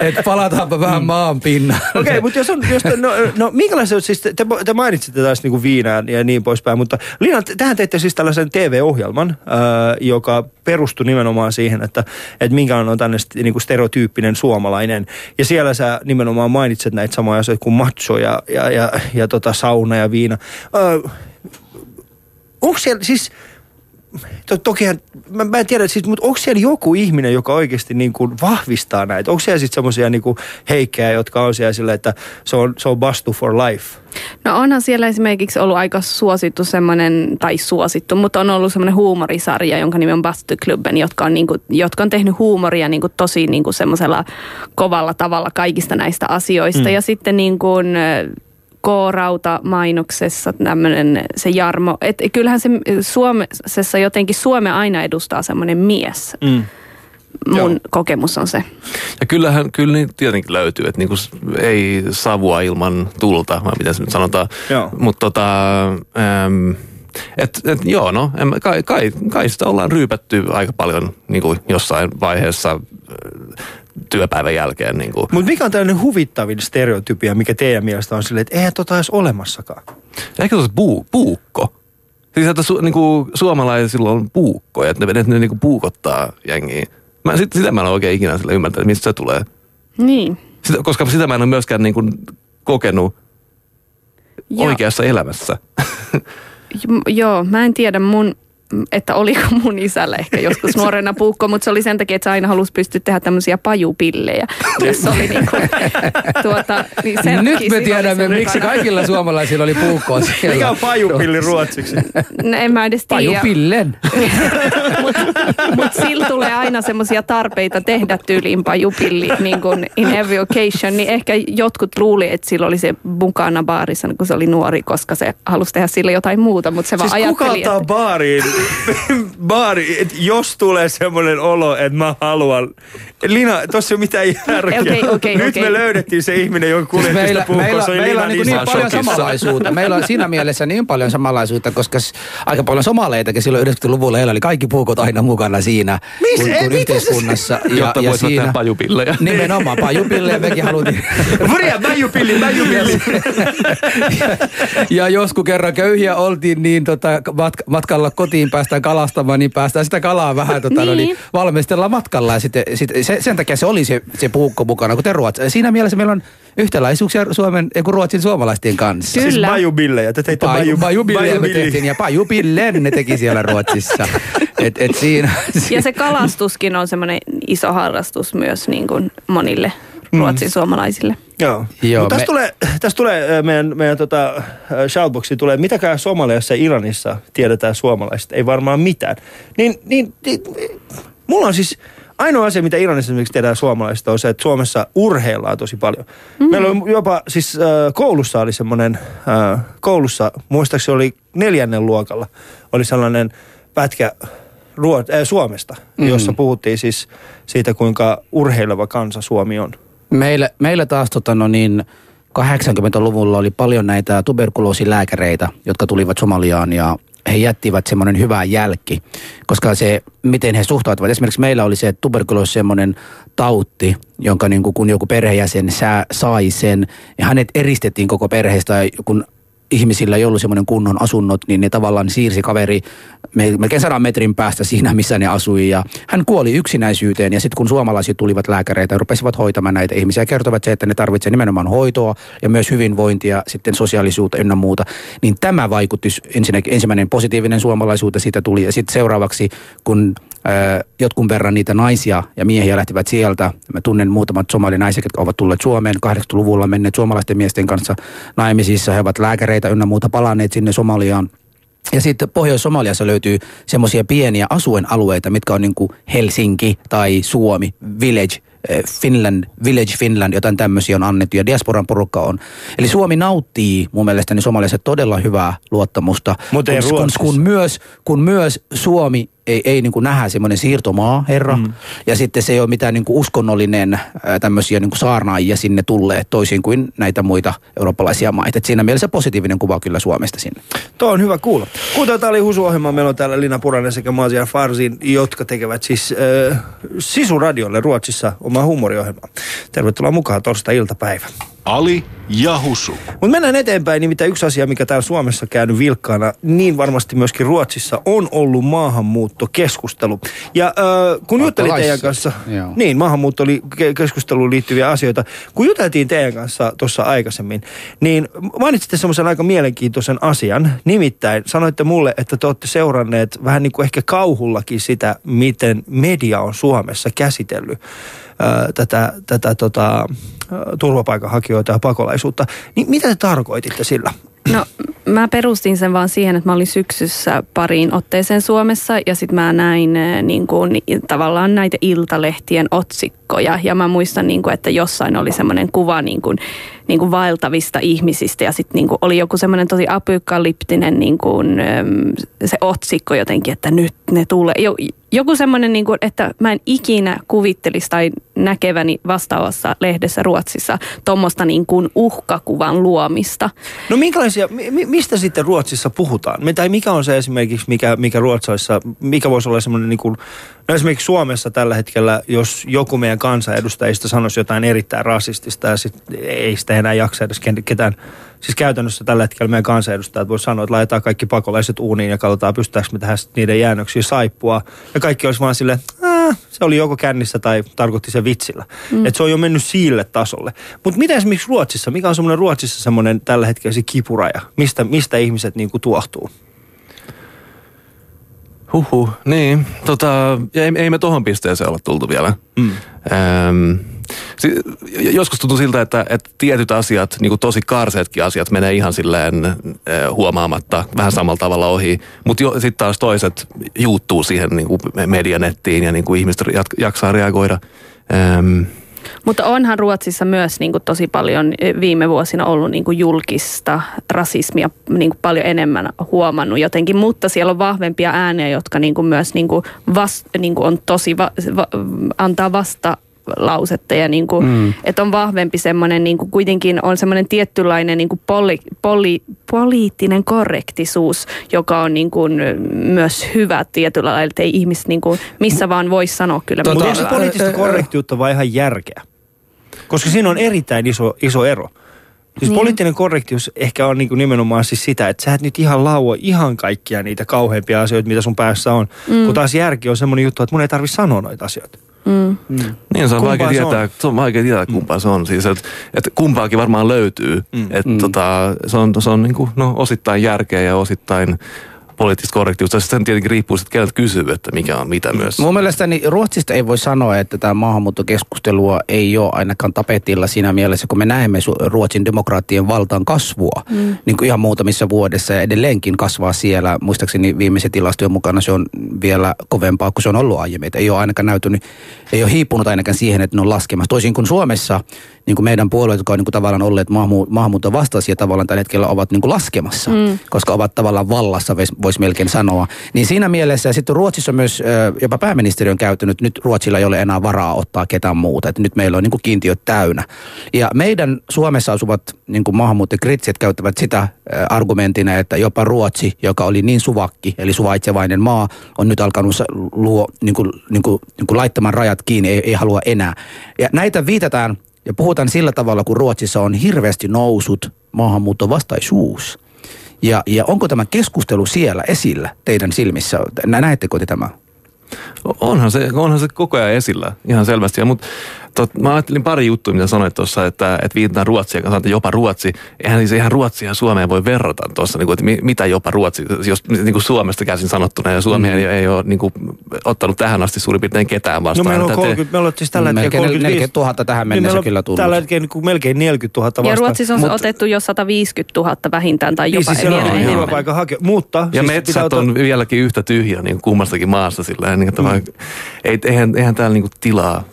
et palataanpa vähän maan pinnalle. Okei, okay, mutta jos on, jos, no, no minkälaisia, siis te, te mainitsitte taas niinku viinaa ja niin poispäin, mutta Liina, tähän teitte siis tällaisen TV-ohjelman, äh, joka perustui nimenomaan siihen, että, että minkälainen on tänne niinku stereotyyppinen suomalainen. Ja siellä sä nimenomaan mainitset näitä samoja asioita kuin macho ja, ja, ja, ja tota sauna ja viina. Äh, onko siellä siis... To, tokihan, mä, mä en tiedä, siis, mutta onko siellä joku ihminen, joka oikeasti niin kuin vahvistaa näitä? Onko siellä sitten semmoisia niin heikkejä, jotka on siellä silleen, että se on, se on bastu for life? No onhan siellä esimerkiksi ollut aika suosittu semmoinen, tai suosittu, mutta on ollut semmoinen huumorisarja, jonka nimi on Bastuklubben, jotka on, niinku, jotka on tehnyt huumoria niinku tosi niinku semmoisella kovalla tavalla kaikista näistä asioista. Mm. Ja sitten niin kuin K-rauta mainoksessa tämmöinen se Jarmo, että kyllähän se Suomessa jotenkin Suome aina edustaa semmoinen mies. Mm. Mun Joo. kokemus on se. Ja kyllähän, kyllä niin tietenkin löytyy, että niinku ei savua ilman tulta, vai miten se nyt sanotaan. Mutta tota, äm, et, et, joo, no, en, kai, kai, kai sitä ollaan ryypätty aika paljon niin kuin jossain vaiheessa työpäivän jälkeen. Niin. Mutta mikä on tällainen huvittavin stereotypia, mikä teidän mielestä on silleen, että eihän tota edes olemassakaan? Ehkä se puu, puukko. Siis että su, niin kuin suomalaisilla on puukko, että ne, että ne niin kuin puukottaa jengiä. Mä, sit, sitä mä en ole oikein ikinä sille ymmärtänyt, että mistä se tulee. Niin. Sitä, koska sitä mä en ole myöskään niin kuin kokenut Joo. oikeassa elämässä. *laughs* J- Joo, mä en tiedä mun, että oliko mun isällä ehkä joskus *laughs* nuorena puukko, mutta se oli sen takia, että se aina halusi pystyä tehdä tämmöisiä pajupillejä. Jossa oli niinku, tuota, niin sen Nyt me tiedämme, se miksi kaikilla suomalaisilla oli puukkoa siellä. Mikä on pajupilli ruotsiksi? No, en mä edes tiedä. Pajupillen. *laughs* Mutta sillä tulee aina semmoisia tarpeita tehdä tyyliin pajupilli niin kuin in every occasion. Niin ehkä jotkut luuli, että sillä oli se mukana baarissa, kun se oli nuori, koska se halusi tehdä sille jotain muuta. Mutta se Siis vaan kuka ajatteli, ottaa että... baariin, *laughs* baari, et jos tulee semmoinen olo, että mä haluan. Lina, tossa ei ole mitään järkeä. Okei, okei, Nyt okei. me löydettiin se ihminen, joka Siis kuljetti meillä, sitä meillä, oli meillä on Linan niin, niin paljon samanlaisuutta. Meillä on siinä mielessä niin paljon samanlaisuutta, koska aika paljon somaleitakin silloin 90-luvulla heillä oli kaikki puukot aina mukana siinä Mis- kun, kun mitä se- yhteiskunnassa. Jotta voisivat tehdä pajupillejä. *laughs* Nimenomaan pajupille mekin haluttiin. *laughs* Vuria, bajupilli, bajupilli. ja jos kun kerran köyhiä oltiin, niin tota, mat- matkalla kotiin päästään kalastamaan, niin päästään sitä kalaa vähän tota, niin. No, Niin. niin, valmistellaan matkalla. Ja sitten, sit, se, sen takia se oli se, se puukko mukana, kuten Ruotsi. Siinä mielessä meillä on yhtäläisyyksiä Suomen, ei kun Ruotsin suomalaisten kanssa. Kyllä. Siis bajubillejä. Te teitte baju, pajupillejä me tehtiin ja pajupillen ne teki siellä Ruotsissa. *laughs* Et, et siinä, *laughs* Ja se kalastuskin on semmoinen iso harrastus myös niin kuin monille ruotsin suomalaisille. Joo. Joo, Joo tässä me- tulee, tässä tulee äh, meidän, meidän tota, äh, shoutboxiin tulee, mitäkään Somaliassa ja Iranissa tiedetään suomalaisista. Ei varmaan mitään. Niin, niin, niin mulla on siis ainoa asia, mitä Iranissa esimerkiksi tiedetään suomalaisista, on se, että Suomessa urheillaan tosi paljon. Mm. Meillä on jopa, siis äh, koulussa oli semmoinen, äh, koulussa, muistaakseni oli neljännen luokalla, oli sellainen pätkä Ruot, äh, Suomesta, mm. jossa puhuttiin siis siitä, kuinka urheileva kansa Suomi on. meillä, meillä taas tota, no niin, 80-luvulla oli paljon näitä tuberkuloosilääkäreitä, jotka tulivat Somaliaan ja he jättivät semmoinen hyvä jälki, koska se, miten he suhtautuvat. Esimerkiksi meillä oli se tuberkuloosi semmoinen tautti, jonka niin kuin, kun joku perheenjäsen sä, sai sen, ja hänet eristettiin koko perheestä, ja kun ihmisillä ei ollut semmoinen kunnon asunnot, niin ne tavallaan siirsi kaveri melkein sadan metrin päästä siinä, missä ne asui. Ja hän kuoli yksinäisyyteen ja sitten kun suomalaiset tulivat lääkäreitä ja rupesivat hoitamaan näitä ihmisiä ja kertovat se, että ne tarvitsevat nimenomaan hoitoa ja myös hyvinvointia, sitten sosiaalisuutta ynnä muuta, niin tämä vaikutti ensinnäkin, ensimmäinen positiivinen suomalaisuutta siitä tuli ja sitten seuraavaksi, kun jotkun verran niitä naisia ja miehiä lähtivät sieltä. Mä tunnen muutamat somalinaiset, jotka ovat tulleet Suomeen 80-luvulla menneet suomalaisten miesten kanssa naimisissa. He ovat lääkäreitä ynnä muuta palanneet sinne Somaliaan. Ja sitten Pohjois-Somaliassa löytyy semmoisia pieniä asuinalueita, mitkä on niin kuin Helsinki tai Suomi, Village, Finland, Village Finland, jotain tämmöisiä on annettu ja diasporan porukka on. Eli Suomi nauttii mun mielestäni somaliassa todella hyvää luottamusta. Mutta kun, kun, kun, myös, kun myös Suomi ei, ei niin kuin nähdä semmoinen siirtomaa, herra. Mm. Ja sitten se ei ole mitään niin kuin uskonnollinen tämmöisiä niin kuin saarnaajia sinne tulleet, toisin kuin näitä muita eurooppalaisia maita. Et siinä mielessä positiivinen kuva kyllä Suomesta sinne. Tuo on hyvä kuulla. Kuuntelua tämä oli Husu-ohjelma. Meillä on täällä Lina Puranen sekä Masia Farsin, jotka tekevät siis äh, Sisu-radiolle Ruotsissa omaa huumoriohjelmaa. Tervetuloa mukaan torstai-iltapäivä. Ali ja Husu. Mutta mennään eteenpäin, nimittäin yksi asia, mikä täällä Suomessa käynyt vilkkaana, niin varmasti myöskin Ruotsissa, on ollut maahanmuuttokeskustelu. Ja äh, kun juttelin teidän kanssa, Joo. niin maahanmuutto oli keskusteluun liittyviä asioita. Kun juteltiin teidän kanssa tuossa aikaisemmin, niin mainitsitte semmoisen aika mielenkiintoisen asian. Nimittäin sanoitte mulle, että te olette seuranneet vähän niin kuin ehkä kauhullakin sitä, miten media on Suomessa käsitellyt tätä, tätä tota, turvapaikanhakijoita ja pakolaisuutta. Niin mitä te tarkoititte sillä? No mä perustin sen vaan siihen, että mä olin syksyssä pariin otteeseen Suomessa ja sitten mä näin niin kuin, tavallaan näitä iltalehtien otsikkoja ja mä muistan, niin kuin, että jossain oli semmoinen kuva niin kuin, niin kuin vaeltavista ihmisistä ja sitten niin kuin oli joku semmoinen tosi apokalyptinen niin kuin, se otsikko jotenkin, että nyt ne tulee. Joku semmoinen, niin kuin, että mä en ikinä kuvittelisi tai näkeväni vastaavassa lehdessä Ruotsissa tuommoista niin kuin uhkakuvan luomista. No minkälaisia, mi, mistä sitten Ruotsissa puhutaan? Tai mikä on se esimerkiksi, mikä, mikä Ruotsaissa, mikä voisi olla semmoinen niin kuin, no esimerkiksi Suomessa tällä hetkellä, jos joku meidän kansanedustajista sanoisi jotain erittäin rasistista ja sit ei sitä enää jaksa edes ketään siis käytännössä tällä hetkellä meidän kansanedustajat voi sanoa, että laitetaan kaikki pakolaiset uuniin ja katsotaan, pystytäänkö me tähän niiden jäännöksiä saippua. Ja kaikki olisi vaan silleen, se oli joko kännissä tai tarkoitti se vitsillä. Mm. Että se on jo mennyt sille tasolle. Mutta mitä esimerkiksi Ruotsissa? Mikä on semmoinen Ruotsissa semmoinen tällä hetkellä se kipuraja? Mistä, mistä ihmiset niinku tuohtuu? Huhu, niin. Tota, ei, ei me tohon pisteeseen olla tultu vielä. Mm. Ähm, joskus tuntuu siltä, että, että tietyt asiat, niin kuin tosi karseetkin asiat, menee ihan silleen äh, huomaamatta vähän samalla tavalla ohi. Mutta sitten taas toiset juuttuu siihen niin kuin medianettiin ja niin kuin ihmiset jaksaa reagoida. Ähm, mutta onhan Ruotsissa myös niin kuin tosi paljon eh, viime vuosina ollut niin kuin julkista rasismia niin kuin paljon enemmän huomannut jotenkin, mutta siellä on vahvempia ääniä, jotka niin kuin myös niin kuin vast, niin kuin on tosi va, va, antaa vasta lausetta ja niin kuin, mm. että on vahvempi semmoinen, niin kuin kuitenkin on semmoinen tietynlainen niin kuin poli, poli, poliittinen korrektisuus, joka on niin kuin myös hyvä tietyllä lailla, että ei ihmiset niin kuin missä vaan voi sanoa kyllä. Tota, Mutta onko se poliittista korrektiutta vai ihan järkeä? Koska siinä on erittäin iso, iso ero. Siis niin. poliittinen korrektius ehkä on niinku nimenomaan siis sitä, että sä et nyt ihan laua ihan kaikkia niitä kauheimpia asioita, mitä sun päässä on. Mm. Kun taas järki on semmoinen juttu, että mun ei tarvi sanoa noita asioita. Mm. Mm. Niin, se on vaikea tietää, on? se on vaikea tietää, kumpaa mm. se on. Siis, että et kumpaakin varmaan löytyy. Mm. Et, mm. Tota, se on, se on niin kuin, no, osittain järkeä ja osittain poliittista korrektiutta. Sitten tietenkin riippuu, että keneltä kysyy, että mikä on mitä myös. Mun mielestäni Ruotsista ei voi sanoa, että tämä maahanmuuttokeskustelua ei ole ainakaan tapetilla siinä mielessä, kun me näemme Ruotsin demokraattien valtaan kasvua. Mm. Niin kuin ihan muutamissa vuodessa ja edelleenkin kasvaa siellä. Muistaakseni viimeisen tilastojen mukana se on vielä kovempaa kuin se on ollut aiemmin. Et ei ole ainakaan näytynyt, ei ole hiipunut ainakaan siihen, että ne on laskemassa. Toisin kuin Suomessa, niin kuin meidän puolueet, jotka on niin kuin tavallaan olleet maahanmuuton vastaisia tavallaan tällä hetkellä ovat niin kuin laskemassa, mm. koska ovat tavallaan vallassa, voisi melkein sanoa. Niin siinä mielessä, ja sitten Ruotsissa myös jopa pääministeri on käytynyt, nyt Ruotsilla ei ole enää varaa ottaa ketään muuta, että nyt meillä on niin kuin kiintiöt täynnä. Ja meidän Suomessa asuvat niin kuin maahanmuuttajikritsit käyttävät sitä argumentina, että jopa Ruotsi, joka oli niin suvakki, eli suvaitsevainen maa, on nyt alkanut luo, niin kuin, niin kuin, niin kuin laittamaan rajat kiinni, ei, ei halua enää. Ja näitä viitataan ja puhutaan sillä tavalla, kun Ruotsissa on hirveästi nousut maahanmuuttovastaisuus. Ja, ja onko tämä keskustelu siellä esillä teidän silmissä? Nä- Näettekö te tämä? Onhan se, onhan se koko ajan esillä, ihan selvästi. Mutta tot, mä ajattelin pari juttua, mitä sanoit tuossa, että, että viitataan Ruotsia, kun sanoit, että jopa Ruotsi. Eihän siis ihan Ruotsia ja Suomeen voi verrata tuossa, niin kuin, että mi- mitä jopa Ruotsi, jos niin kuin Suomesta käsin sanottuna, ja Suomi mm. ei, ei ole niin kuin, ottanut tähän asti suurin piirtein ketään No vastaan. meillä on Että te- 30, meillä on siis tällä hetkellä Melkein 35 40 000 tähän Niin mennessä on kyllä tullut. Tällä hetkellä niin kuin melkein 40 000 vastaan. Ja Ruotsissa on Mut- otettu jo 150 000 vähintään tai Niin jopa siis siellä vielä on enemmän. turvapaikanhakija, mutta... Ja siis metsät ottaa- on vieläkin yhtä tyhjiä niin kummastakin maasta sillä niin, että mm. ei, eihän, eihän täällä niin kuin tilaa,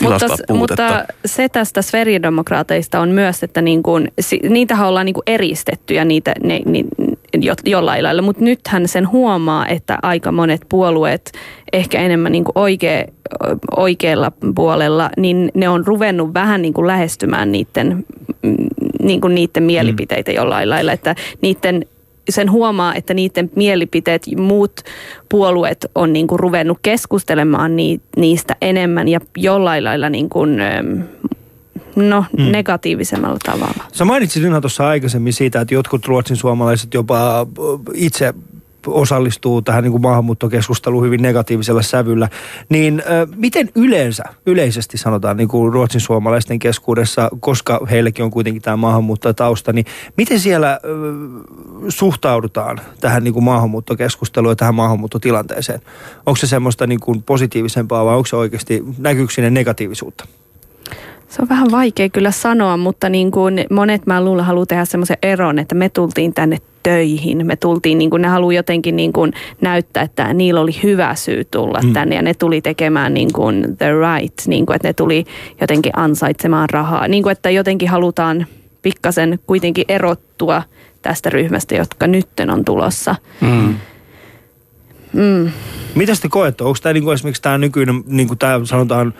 Mutta, mutta se tästä sverigedemokraateista on myös, että niin kuin, niitähän ollaan niin kuin eristetty ja niitä ne, ni, jo, jollain lailla. Mutta nythän sen huomaa, että aika monet puolueet, ehkä enemmän niin kuin oikea, oikealla puolella, niin ne on ruvennut vähän niin kuin lähestymään niiden, mm, niin kuin niiden mielipiteitä jollain lailla. Että niiden sen huomaa, että niiden mielipiteet, muut puolueet on niin kuin ruvennut keskustelemaan ni, niistä enemmän ja jollain lailla niin kuin, em, no, mm. negatiivisemmalla tavalla. Sä mainitsit Ynä tuossa aikaisemmin siitä, että jotkut ruotsin suomalaiset jopa itse osallistuu tähän niin kuin maahanmuuttokeskusteluun hyvin negatiivisella sävyllä. Niin miten yleensä, yleisesti sanotaan niin kuin ruotsin suomalaisten keskuudessa, koska heilläkin on kuitenkin tämä maahanmuuttajatausta, niin miten siellä ö, suhtaudutaan tähän niin kuin maahanmuuttokeskusteluun ja tähän maahanmuuttotilanteeseen? Onko se semmoista niin kuin positiivisempaa vai onko se oikeasti, näkyykö negatiivisuutta? Se on vähän vaikea kyllä sanoa, mutta niin kuin monet mä luulen haluaa tehdä semmoisen eron, että me tultiin tänne töihin. Me tultiin, niin kuin ne haluaa jotenkin niin kuin näyttää, että niillä oli hyvä syy tulla mm. tänne ja ne tuli tekemään niin kuin the right, niin kuin, että ne tuli jotenkin ansaitsemaan rahaa. Niin kuin, että jotenkin halutaan pikkasen kuitenkin erottua tästä ryhmästä, jotka nytten on tulossa. Mm. Mm. Mitä te koette? Onko tämä niinku esimerkiksi tämä nykyinen, niin kuin tämä sanotaan,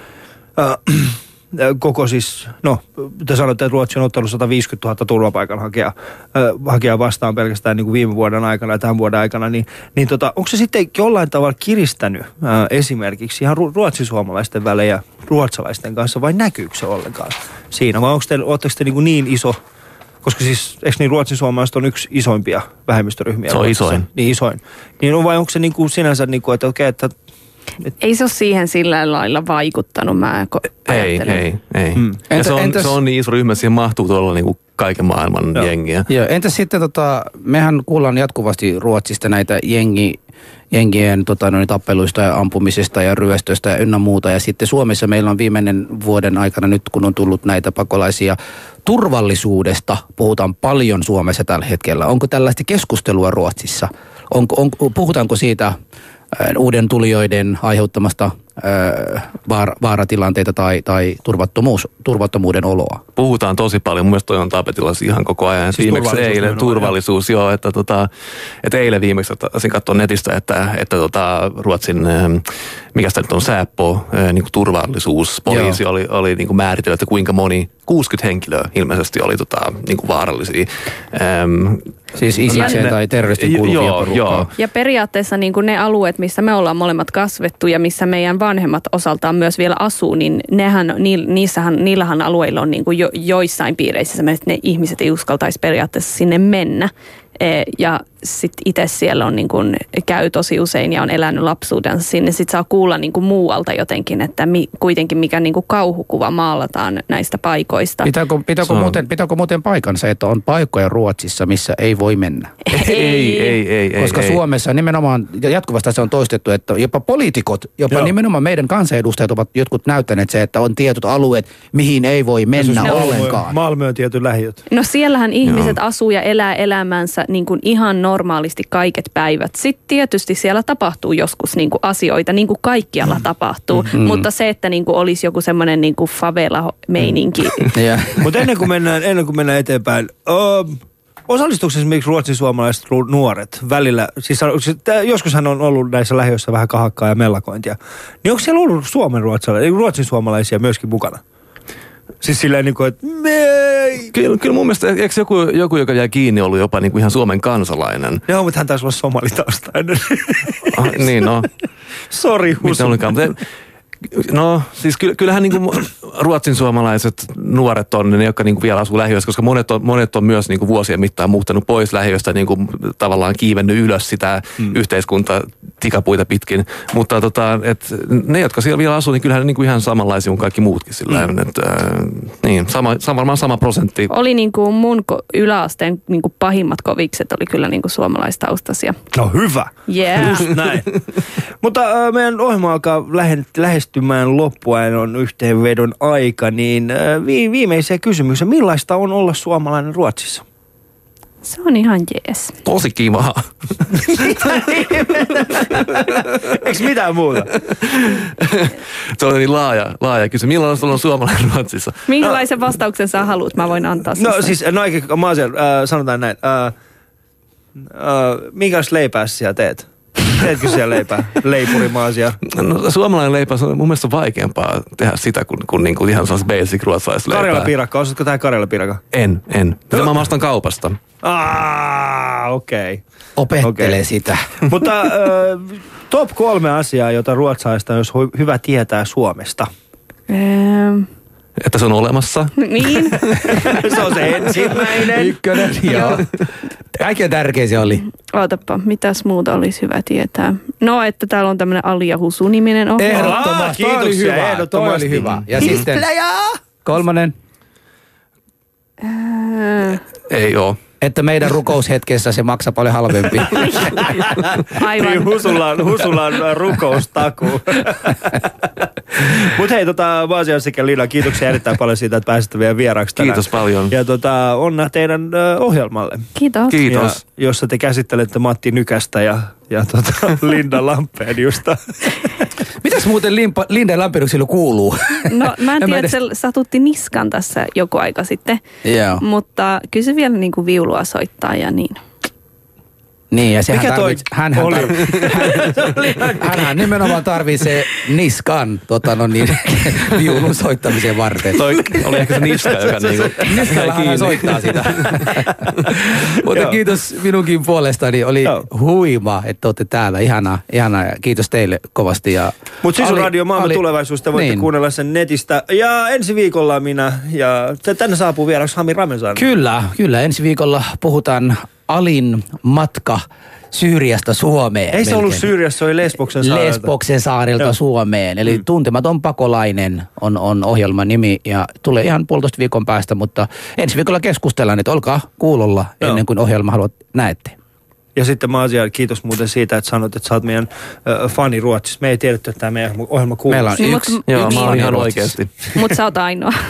äh, koko siis, no te sanotte, että Ruotsi on ottanut 150 000 turvapaikanhakijaa hakijaa vastaan pelkästään niin kuin viime vuoden aikana ja tämän vuoden aikana, niin, niin tota, onko se sitten jollain tavalla kiristänyt äh, esimerkiksi ihan ru- ruotsisuomalaisten välejä ruotsalaisten kanssa vai näkyykö se ollenkaan siinä? Vai onko te, ootteko te niin, kuin niin iso, koska siis, eikö niin ruotsin suomalaiset on yksi isoimpia vähemmistöryhmiä? Se on Ruotsissa? isoin. Niin isoin. Niin on vai onko se niin kuin sinänsä, niin kuin, että okei, että Ei se ole siihen sillä lailla vaikuttanut, mä ko- Ei, ajattelen. ei, ei. Mm. Ja Entä- se, on, entäs- se on niin iso ryhmä, siihen mahtuu tuolla niin kuin kaiken maailman Joo. jengiä. Joo, entäs sitten tota, mehän kuullaan jatkuvasti Ruotsista näitä jengi, jengien tota, noin, tappeluista ja ampumisesta ja ryöstöstä ja ynnä muuta. Ja sitten Suomessa meillä on viimeinen vuoden aikana nyt, kun on tullut näitä pakolaisia, turvallisuudesta puhutaan paljon Suomessa tällä hetkellä. Onko tällaista keskustelua Ruotsissa? Onko, on, puhutaanko siitä uuden tulijoiden aiheuttamasta äh, vaar, vaaratilanteita tai, tai turvattomuus, turvattomuuden oloa? Puhutaan tosi paljon, mun mielestä toi on tapetilla ihan koko ajan. Siis viimeksi turvallisuus eilen, turvallisuus, joo, että, tota, että eilen viimeksi taisin katsoa netistä, että, että tota, Ruotsin, mikä sitä nyt on, Säppo, niin kuin turvallisuus, poliisi oli, oli niin kuin määritellyt, että kuinka moni, 60 henkilöä ilmeisesti oli tota, niin kuin vaarallisia. Ähm, Siis isikseen tai terroristin kuuluvia joo, porukkaa. joo. Ja periaatteessa niin kuin ne alueet, missä me ollaan molemmat kasvettu ja missä meidän vanhemmat osaltaan myös vielä asuu, niin nehän, ni, niissähän, niillähän alueilla on niin kuin jo, joissain piireissä että ne ihmiset ei uskaltaisi periaatteessa sinne mennä. E, Ja sitten itse siellä on niin kuin, käy tosi usein ja on elänyt lapsuudensa sinne. Sitten saa kuulla niin kuin muualta jotenkin, että mi, kuitenkin mikä niin kuin kauhukuva maalataan näistä paikoista. Pitääkö, pitääkö, on- muuten, pitääkö muuten paikansa, että on paikkoja Ruotsissa, missä ei voi mennä? ei, ei, ei, ei. Koska ei. Suomessa nimenomaan, ja jatkuvasti se on toistettu, että jopa poliitikot, jopa Joo. nimenomaan meidän kansanedustajat ovat jotkut näyttäneet se, että on tietyt alueet, mihin ei voi mennä Malmö- ollenkaan. Malmö on tietty lähiöt. No siellähän ihmiset asuu ja elää elämänsä niin kuin ihan normaalisti kaiket päivät. Sitten tietysti siellä tapahtuu joskus niin kuin asioita, niin kuin kaikkialla tapahtuu. Mutta se, että niin kuin olisi joku semmoinen niin kuin favela-meininki. *laughs* Ja, Mutta ennen kuin mennään, ennen kuin mennään eteenpäin, um, osallistuuko esimerkiksi ruotsin suomalaiset nuoret välillä, siis siis joskushan on ollut näissä lähiöissä vähän kahakkaa ja mellakointia, niin onko siellä ollut suomen ruotsalaisia, ruotsin suomalaisia myöskin mukana? Siis silleen niin kuin, että me ei. Kyllä, kyllä mun mielestä, eikö joku, joku joka jäi kiinni, ollut jopa niin kuin ihan Suomen kansalainen? Joo, mutta hän taisi olla somalitaustainen. Ah, niin, no. *laughs* Sori, Mitä Husu. olikaan. Mutta No siis ky- kyllähän niin kuin ruotsin suomalaiset nuoret on ne, jotka niin kuin vielä asuu lähiöissä, koska monet on, monet on myös niin kuin vuosien mittaan muuttanut pois lähiöistä, niin kuin tavallaan kiivennyt ylös sitä mm. yhteiskunta tikapuita pitkin. Mutta tota, et ne, jotka siellä vielä asuu, niin kyllähän ne niin kuin ihan samanlaisia kuin kaikki muutkin. Sillä mm. että, äh, niin, sama, sama, varmaan sama prosentti. Oli niin kuin mun yläasteen niin kuin pahimmat kovikset oli kyllä niin kuin suomalaistaustaisia. No hyvä. Yeah. Just näin. *laughs* Mutta äh, meidän ohjelma alkaa lähe- lähestymään loppua ja on yhteenvedon aika, niin äh, vi- viimeiseen kysymykseen. Millaista on olla suomalainen Ruotsissa? Se on ihan jees. Tosi kivaa. *laughs* Eikö mitään muuta? Se on niin laaja, laaja kysymys. Millaista on suomalainen Ruotsissa? Minkälaisen vastauksen sä haluat? Mä voin antaa No susta. siis, no eikä, mä oon siellä, äh, sanotaan näin. Äh, äh, minkälaista leipää sä siellä teet? Teetkö siellä leipää? Leipuri maasia. No, suomalainen leipä, se on mun mielestä vaikeampaa tehdä sitä kuin, kuin, niin kuin ihan sellaista basic ruotsalaista leipää. Karjala piirakka, osaatko tähän Karjala piirakka? En, en. Sitä mä maastan kaupasta. Ah, okei. Okay. Opettelee Okei. sitä. Mutta äh, top kolme asiaa, jota ruotsalaista olisi hyvä tietää Suomesta. Öö, Että se on olemassa. *laughs* niin. Se on se ensimmäinen. Ykkönen, joo. Kaikkein tärkein se oli. Ootapa, mitäs muuta olisi hyvä tietää? No, että täällä on tämmöinen Ali ja Husu-niminen ohjelma. Ehdottomasti. Ah, Toi oli kiitoksia, hyvä. Toi ehdottomasti. oli hyvä. Ja sitten kolmannen, Öö, Ei oo. että meidän rukoushetkessä se maksaa paljon halvempi. *laughs* aivan. Niin, Husulla on, Husulla on rukoustakuu. *laughs* *laughs* Mutta hei, tota, Vaasia sekä Liina, kiitoksia erittäin paljon siitä, että pääsitte vielä vieraaksi tänään. Kiitos paljon. Ja tota, onna teidän ö, ohjelmalle. Kiitos. Kiitos. Ja, jossa te käsittelette Matti Nykästä ja, ja tota, *laughs* Linda Lampeenjusta. *laughs* Mitäs muuten Limpa, Linda Lampeduksilla kuuluu? No mä en tiedä, edes- että se satutti niskan tässä joku aika sitten. Joo. Mutta kyllä se vielä niin kuin viulua soittaa ja niin. Niin, ja sehän Mikä toi tarvits, hänhän, oli? tarvitsee, *laughs* hänhän nimenomaan tarvitsee niskan tota, no niin, *laughs* viulun soittamisen varten. Toi oli ehkä se niska, joka niinku Niskallahan hän soittaa sitä. *laughs* Mutta Joo. kiitos minunkin puolestani. Oli Joo. huima, että olette täällä. Ihanaa, ihanaa. ja Kiitos teille kovasti. Ja Ali- Radio Maailman Ali- tulevaisuus, te voitte niin. kuunnella sen netistä. Ja ensi viikolla minä ja tänne saapuu vieraksi Hami Ramesan. Kyllä, kyllä. Ensi viikolla puhutaan Alin matka Syyriasta Suomeen. Ei se ollut melkein. Syyriassa, se oli Lesboksen saarelta. Lesboksen saarelta Joo. Suomeen. Eli mm. Tuntematon pakolainen on, on ohjelman nimi ja tulee ihan puolitoista viikon päästä, mutta ensi viikolla keskustellaan, että olkaa kuulolla Joo. ennen kuin ohjelma haluat näette. Ja sitten Maasia, kiitos muuten siitä, että sanoit, että sä oot meidän äh, fani Ruotsissa. Me ei tiedetty, että tämä meidän ohjelma kuuluu. Meillä on Mut- yksi. Joo, Niin. mä oon ihan oikeasti. Mutta sä oot ainoa. *laughs*